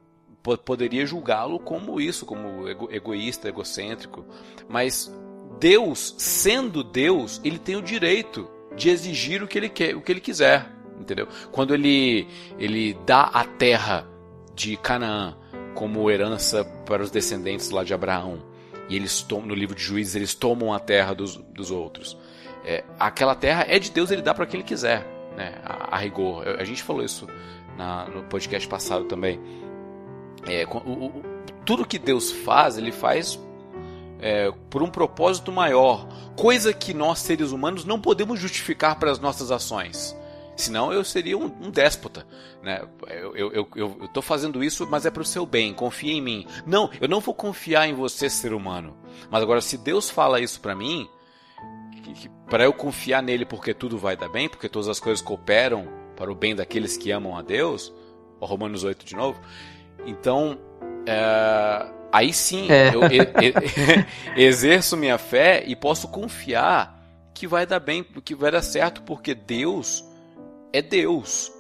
S2: poderia julgá-lo como isso, como ego egoísta, egocêntrico. Mas Deus, sendo Deus, ele tem o direito de exigir o que ele quer, o que ele quiser, entendeu? Quando ele ele dá a terra de Canaã como herança para os descendentes lá de Abraão, e eles tomam no livro de Juízes eles tomam a terra dos, dos outros. É, aquela terra é de Deus, ele dá para quem ele quiser, né? A, a rigor. A gente falou isso na, no podcast passado também. É, o, o, tudo que Deus faz, ele faz é, por um propósito maior, coisa que nós seres humanos não podemos justificar para as nossas ações. Senão eu seria um, um déspota. Né? Eu, eu, eu, eu, tô fazendo isso, mas é para o seu bem, confia em mim. Não, eu não vou confiar em você, ser humano. Mas agora, se Deus fala isso para mim, para eu confiar nele porque tudo vai dar bem, porque todas as coisas cooperam para o bem daqueles que amam a Deus, Romanos 8 de novo. Então, é, aí sim é. eu exerço minha fé e posso confiar que vai dar bem, que vai dar certo, porque Deus é Deus.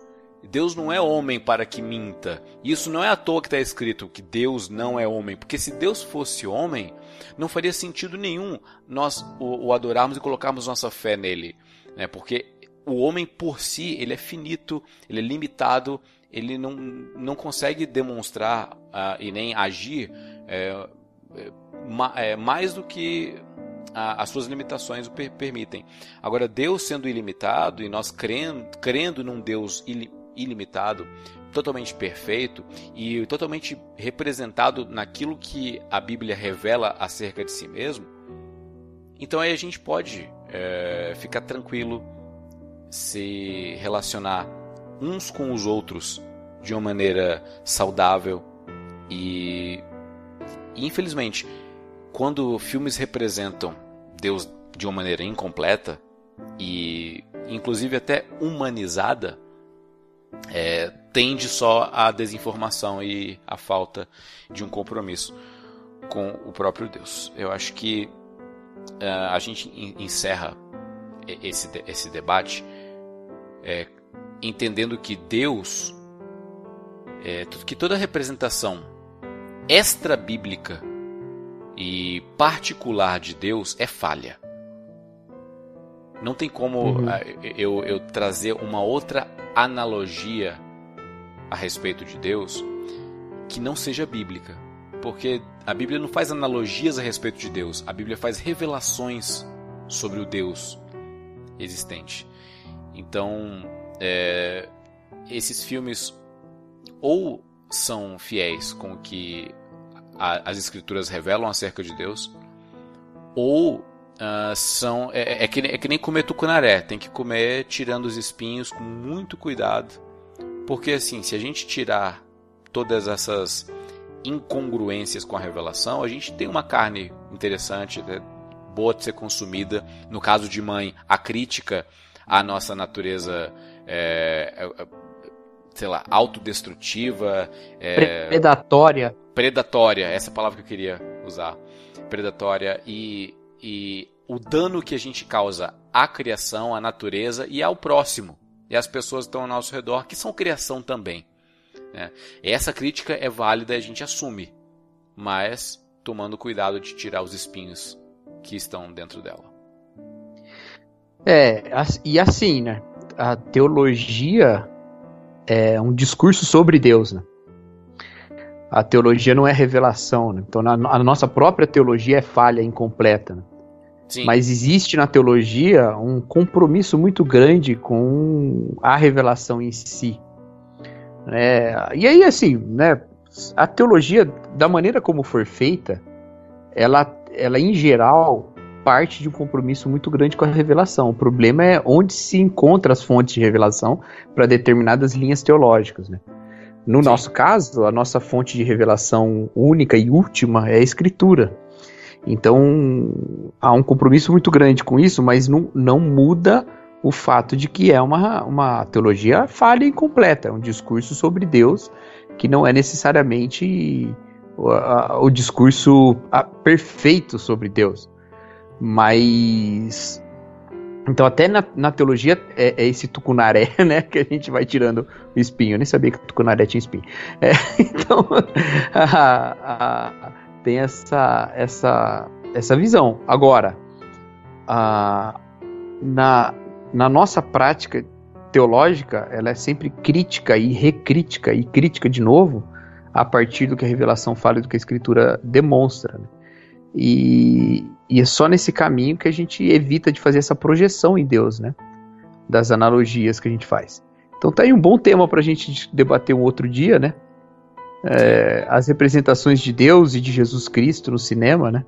S2: Deus não é homem para que minta. Isso não é à toa que está escrito que Deus não é homem, porque se Deus fosse homem, não faria sentido nenhum nós o, o adorarmos e colocarmos nossa fé nele, né? Porque o homem por si ele é finito, ele é limitado, ele não, não consegue demonstrar uh, e nem agir é, é, mais do que a, as suas limitações o per permitem. Agora, Deus sendo ilimitado e nós crendo, crendo num Deus ili ilimitado, totalmente perfeito e totalmente representado naquilo que a Bíblia revela acerca de si mesmo, então aí a gente pode é, ficar tranquilo, se relacionar uns com os outros de uma maneira saudável e infelizmente quando filmes representam Deus de uma maneira incompleta e inclusive até humanizada é, tende só à desinformação e à falta de um compromisso com o próprio Deus. Eu acho que uh, a gente encerra esse, esse debate é, entendendo que Deus, é, que toda representação extra-bíblica e particular de Deus é falha. Não tem como uhum. eu, eu trazer uma outra analogia a respeito de Deus que não seja bíblica. Porque a Bíblia não faz analogias a respeito de Deus, a Bíblia faz revelações sobre o Deus existente. Então, é, esses filmes ou são fiéis com o que a, as Escrituras revelam acerca de Deus, ou Uh, são é, é, que, é que nem comer tucunaré, tem que comer tirando os espinhos com muito cuidado, porque assim, se a gente tirar todas essas incongruências com a revelação, a gente tem uma carne interessante, né, boa de ser consumida. No caso de mãe, a crítica à nossa natureza, é, é, é sei lá, autodestrutiva,
S1: é, predatória.
S2: Predatória, essa palavra que eu queria usar, predatória e e o dano que a gente causa à criação, à natureza e ao próximo. E às pessoas que estão ao nosso redor, que são criação também. Né? Essa crítica é válida e a gente assume, mas tomando cuidado de tirar os espinhos que estão dentro dela.
S1: É, e assim, né? A teologia é um discurso sobre Deus, né? A teologia não é revelação, né? Então a nossa própria teologia é falha, incompleta. Né? Sim. Mas existe na teologia um compromisso muito grande com a revelação em si. É, e aí, assim, né, a teologia, da maneira como for feita, ela, ela em geral parte de um compromisso muito grande com a revelação. O problema é onde se encontram as fontes de revelação para determinadas linhas teológicas. Né? No Sim. nosso caso, a nossa fonte de revelação única e última é a Escritura. Então, há um compromisso muito grande com isso, mas não, não muda o fato de que é uma, uma teologia falha e incompleta, é um discurso sobre Deus que não é necessariamente o, a, o discurso a, perfeito sobre Deus. Mas. Então, até na, na teologia, é, é, esse tucunaré, né? Que a gente vai tirando o espinho. Eu nem sabia que tucunaré tinha espinho. É, então, a, tem essa, essa, essa visão. Agora, na, na nossa prática teológica, ela é sempre crítica e recrítica e crítica de novo a partir do que a revelação fala e do que a escritura demonstra. Né? E, e, é só nesse caminho que a gente evita de fazer essa projeção em Deus, né? Das analogias que a gente faz. Então tá aí um bom tema para a gente debater um outro dia, né? É, as representações de Deus e de Jesus Cristo no cinema, né?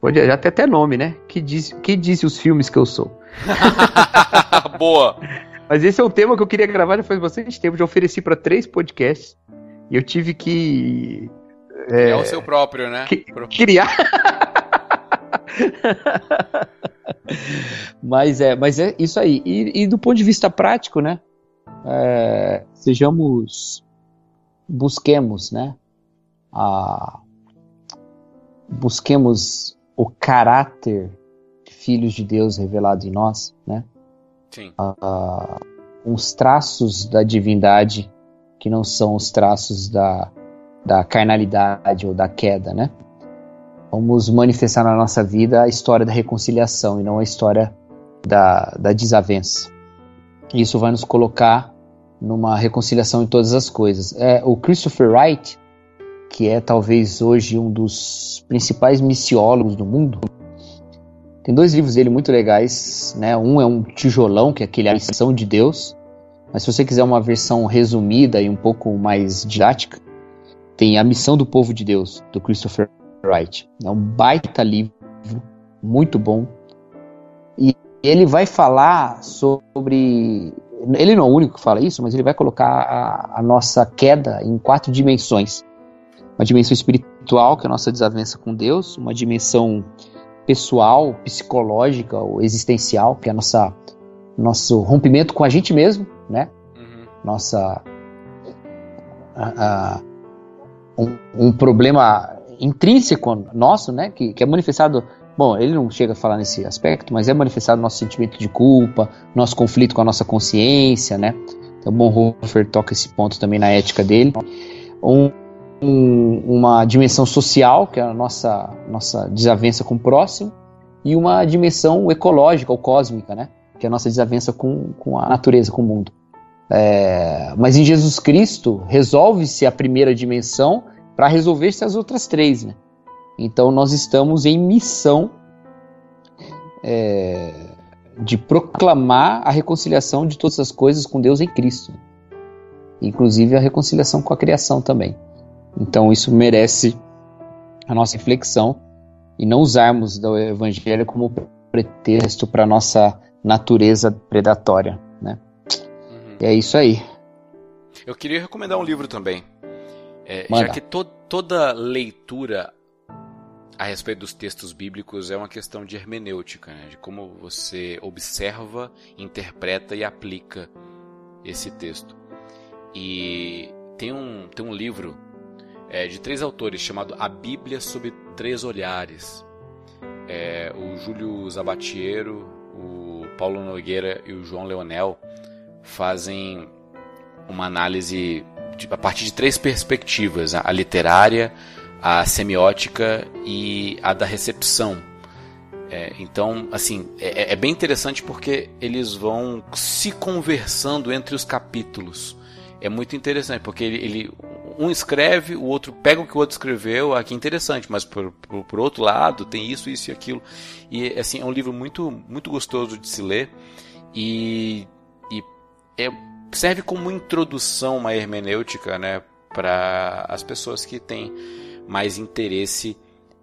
S1: Pode já tem até nome, né? Que diz, que diz os filmes que eu sou.
S2: Boa.
S1: Mas esse é um tema que eu queria gravar já faz bastante tempo. Já ofereci para três podcasts e eu tive que
S2: é, é o seu próprio, né? Que,
S1: criar. mas é, mas é isso aí. E, e do ponto de vista prático, né? É, sejamos, busquemos, né? A, busquemos o caráter de filhos de Deus revelado em nós, né?
S2: Sim.
S1: Uh, uns traços da divindade que não são os traços da, da carnalidade ou da queda, né? Vamos manifestar na nossa vida a história da reconciliação e não a história da, da desavença. Isso vai nos colocar numa reconciliação em todas as coisas. É, o Christopher Wright, que é talvez hoje um dos principais missiólogos do mundo, tem dois livros dele muito legais, né? Um é um tijolão, que é aquele A Missão de Deus, mas se você quiser uma versão resumida e um pouco mais didática, tem A Missão do Povo de Deus, do Christopher Wright. É um baita livro, muito bom. E ele vai falar sobre. Ele não é o único que fala isso, mas ele vai colocar a, a nossa queda em quatro dimensões: uma dimensão espiritual, que é a nossa desavença com Deus, uma dimensão pessoal, psicológica ou existencial, que é nossa nosso rompimento com a gente mesmo, né? Uhum. Nossa um, um, problema intrínseco nosso, né? Que, que é manifestado Bom, ele não chega a falar nesse aspecto, mas é manifestado nosso sentimento de culpa, nosso conflito com a nossa consciência, né? Então, Bonhoeffer toca esse ponto também na ética dele. Um, um, uma dimensão social, que é a nossa, nossa desavença com o próximo, e uma dimensão ecológica ou cósmica, né? que é a nossa desavença com, com a natureza, com o mundo. É, mas em Jesus Cristo resolve-se a primeira dimensão para resolver-se as outras três. Né? Então nós estamos em missão é, de proclamar a reconciliação de todas as coisas com Deus em Cristo, inclusive a reconciliação com a criação também. Então isso merece a nossa reflexão e não usarmos o evangelho como pretexto para nossa natureza predatória. E é isso aí.
S2: Eu queria recomendar um livro também. É, já que to toda leitura a respeito dos textos bíblicos é uma questão de hermenêutica, né? de como você observa, interpreta e aplica esse texto. E tem um, tem um livro é, de três autores chamado A Bíblia sob Três Olhares. É, o Júlio Zabatiero, o Paulo Nogueira e o João Leonel fazem uma análise de, a partir de três perspectivas: a literária, a semiótica e a da recepção. É, então, assim, é, é, bem interessante porque eles vão se conversando entre os capítulos. É muito interessante, porque ele, ele um escreve, o outro pega o que o outro escreveu, aqui é interessante, mas por, por, por, outro lado tem isso, isso e aquilo. E assim, é um livro muito, muito gostoso de se ler e é, serve como introdução uma hermenêutica né, para as pessoas que têm mais interesse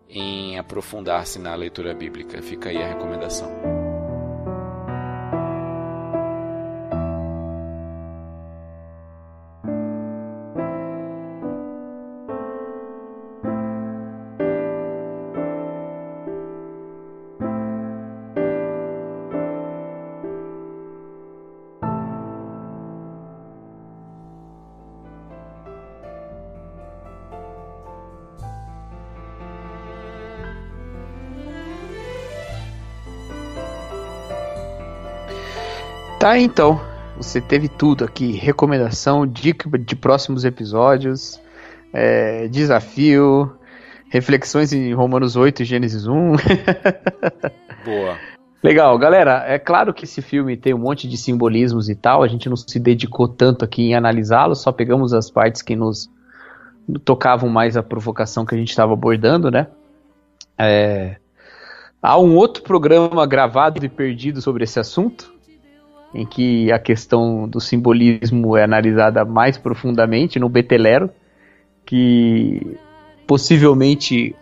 S2: em aprofundar-se na leitura bíblica. Fica aí a recomendação.
S1: Tá, então. Você teve tudo aqui: recomendação, dica de próximos episódios, é, desafio, reflexões em Romanos 8 e Gênesis 1.
S2: Boa.
S1: Legal, galera. É claro que esse filme tem um monte de simbolismos e tal. A gente não se dedicou tanto aqui em analisá-lo, só pegamos as partes que nos tocavam mais a provocação que a gente estava abordando, né? É, há um outro programa gravado e perdido sobre esse assunto, em que a questão do simbolismo é analisada mais profundamente no Betelero, que possivelmente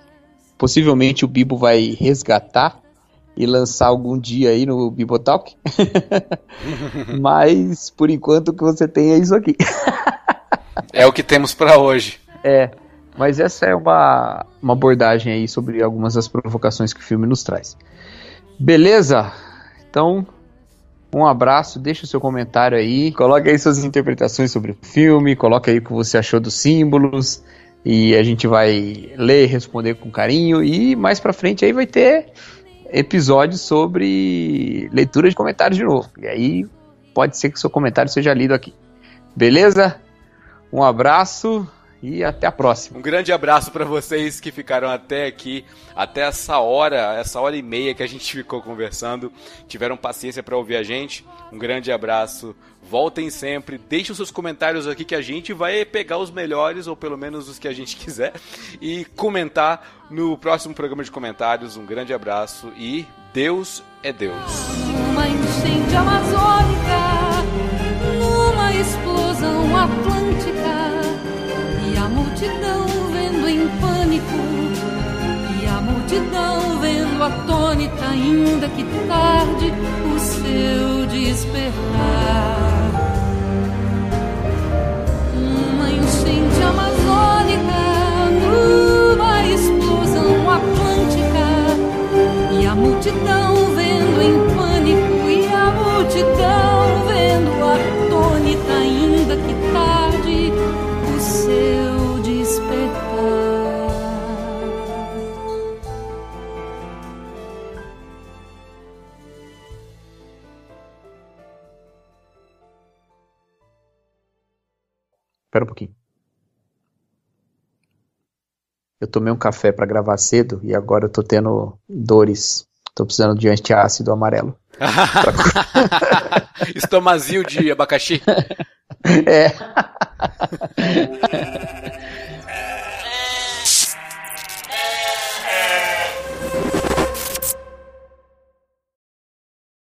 S1: possivelmente o Bibo vai resgatar e lançar algum dia aí no Bibotalk. Mas por enquanto o que você tem é isso aqui.
S2: é o que temos para hoje.
S1: É, mas essa é uma, uma abordagem aí sobre algumas das provocações que o filme nos traz. Beleza? Então, um abraço, deixa o seu comentário aí, coloque aí suas interpretações sobre o filme, coloque aí o que você achou dos símbolos e a gente vai ler responder com carinho e mais pra frente aí vai ter episódios sobre leitura de comentários de novo. E aí pode ser que seu comentário seja lido aqui. Beleza? Um abraço e até a próxima.
S2: Um grande abraço para vocês que ficaram até aqui, até essa hora, essa hora e meia que a gente ficou conversando, tiveram paciência para ouvir a gente. Um grande abraço. Voltem sempre, deixem os seus comentários aqui que a gente vai pegar os melhores ou pelo menos os que a gente quiser e comentar no próximo programa de comentários. Um grande abraço e Deus é Deus.
S3: Uma enchente amazônica, numa explosão atlântica multidão vendo em pânico e a multidão vendo atônita, ainda que tarde, o seu despertar. Uma enchente amazônica, numa explosão atlântica e a multidão vendo em pânico
S1: Espera um pouquinho. Eu tomei um café para gravar cedo e agora eu tô tendo dores. Tô precisando de antiácido amarelo.
S2: Estomazio de abacaxi.
S1: É.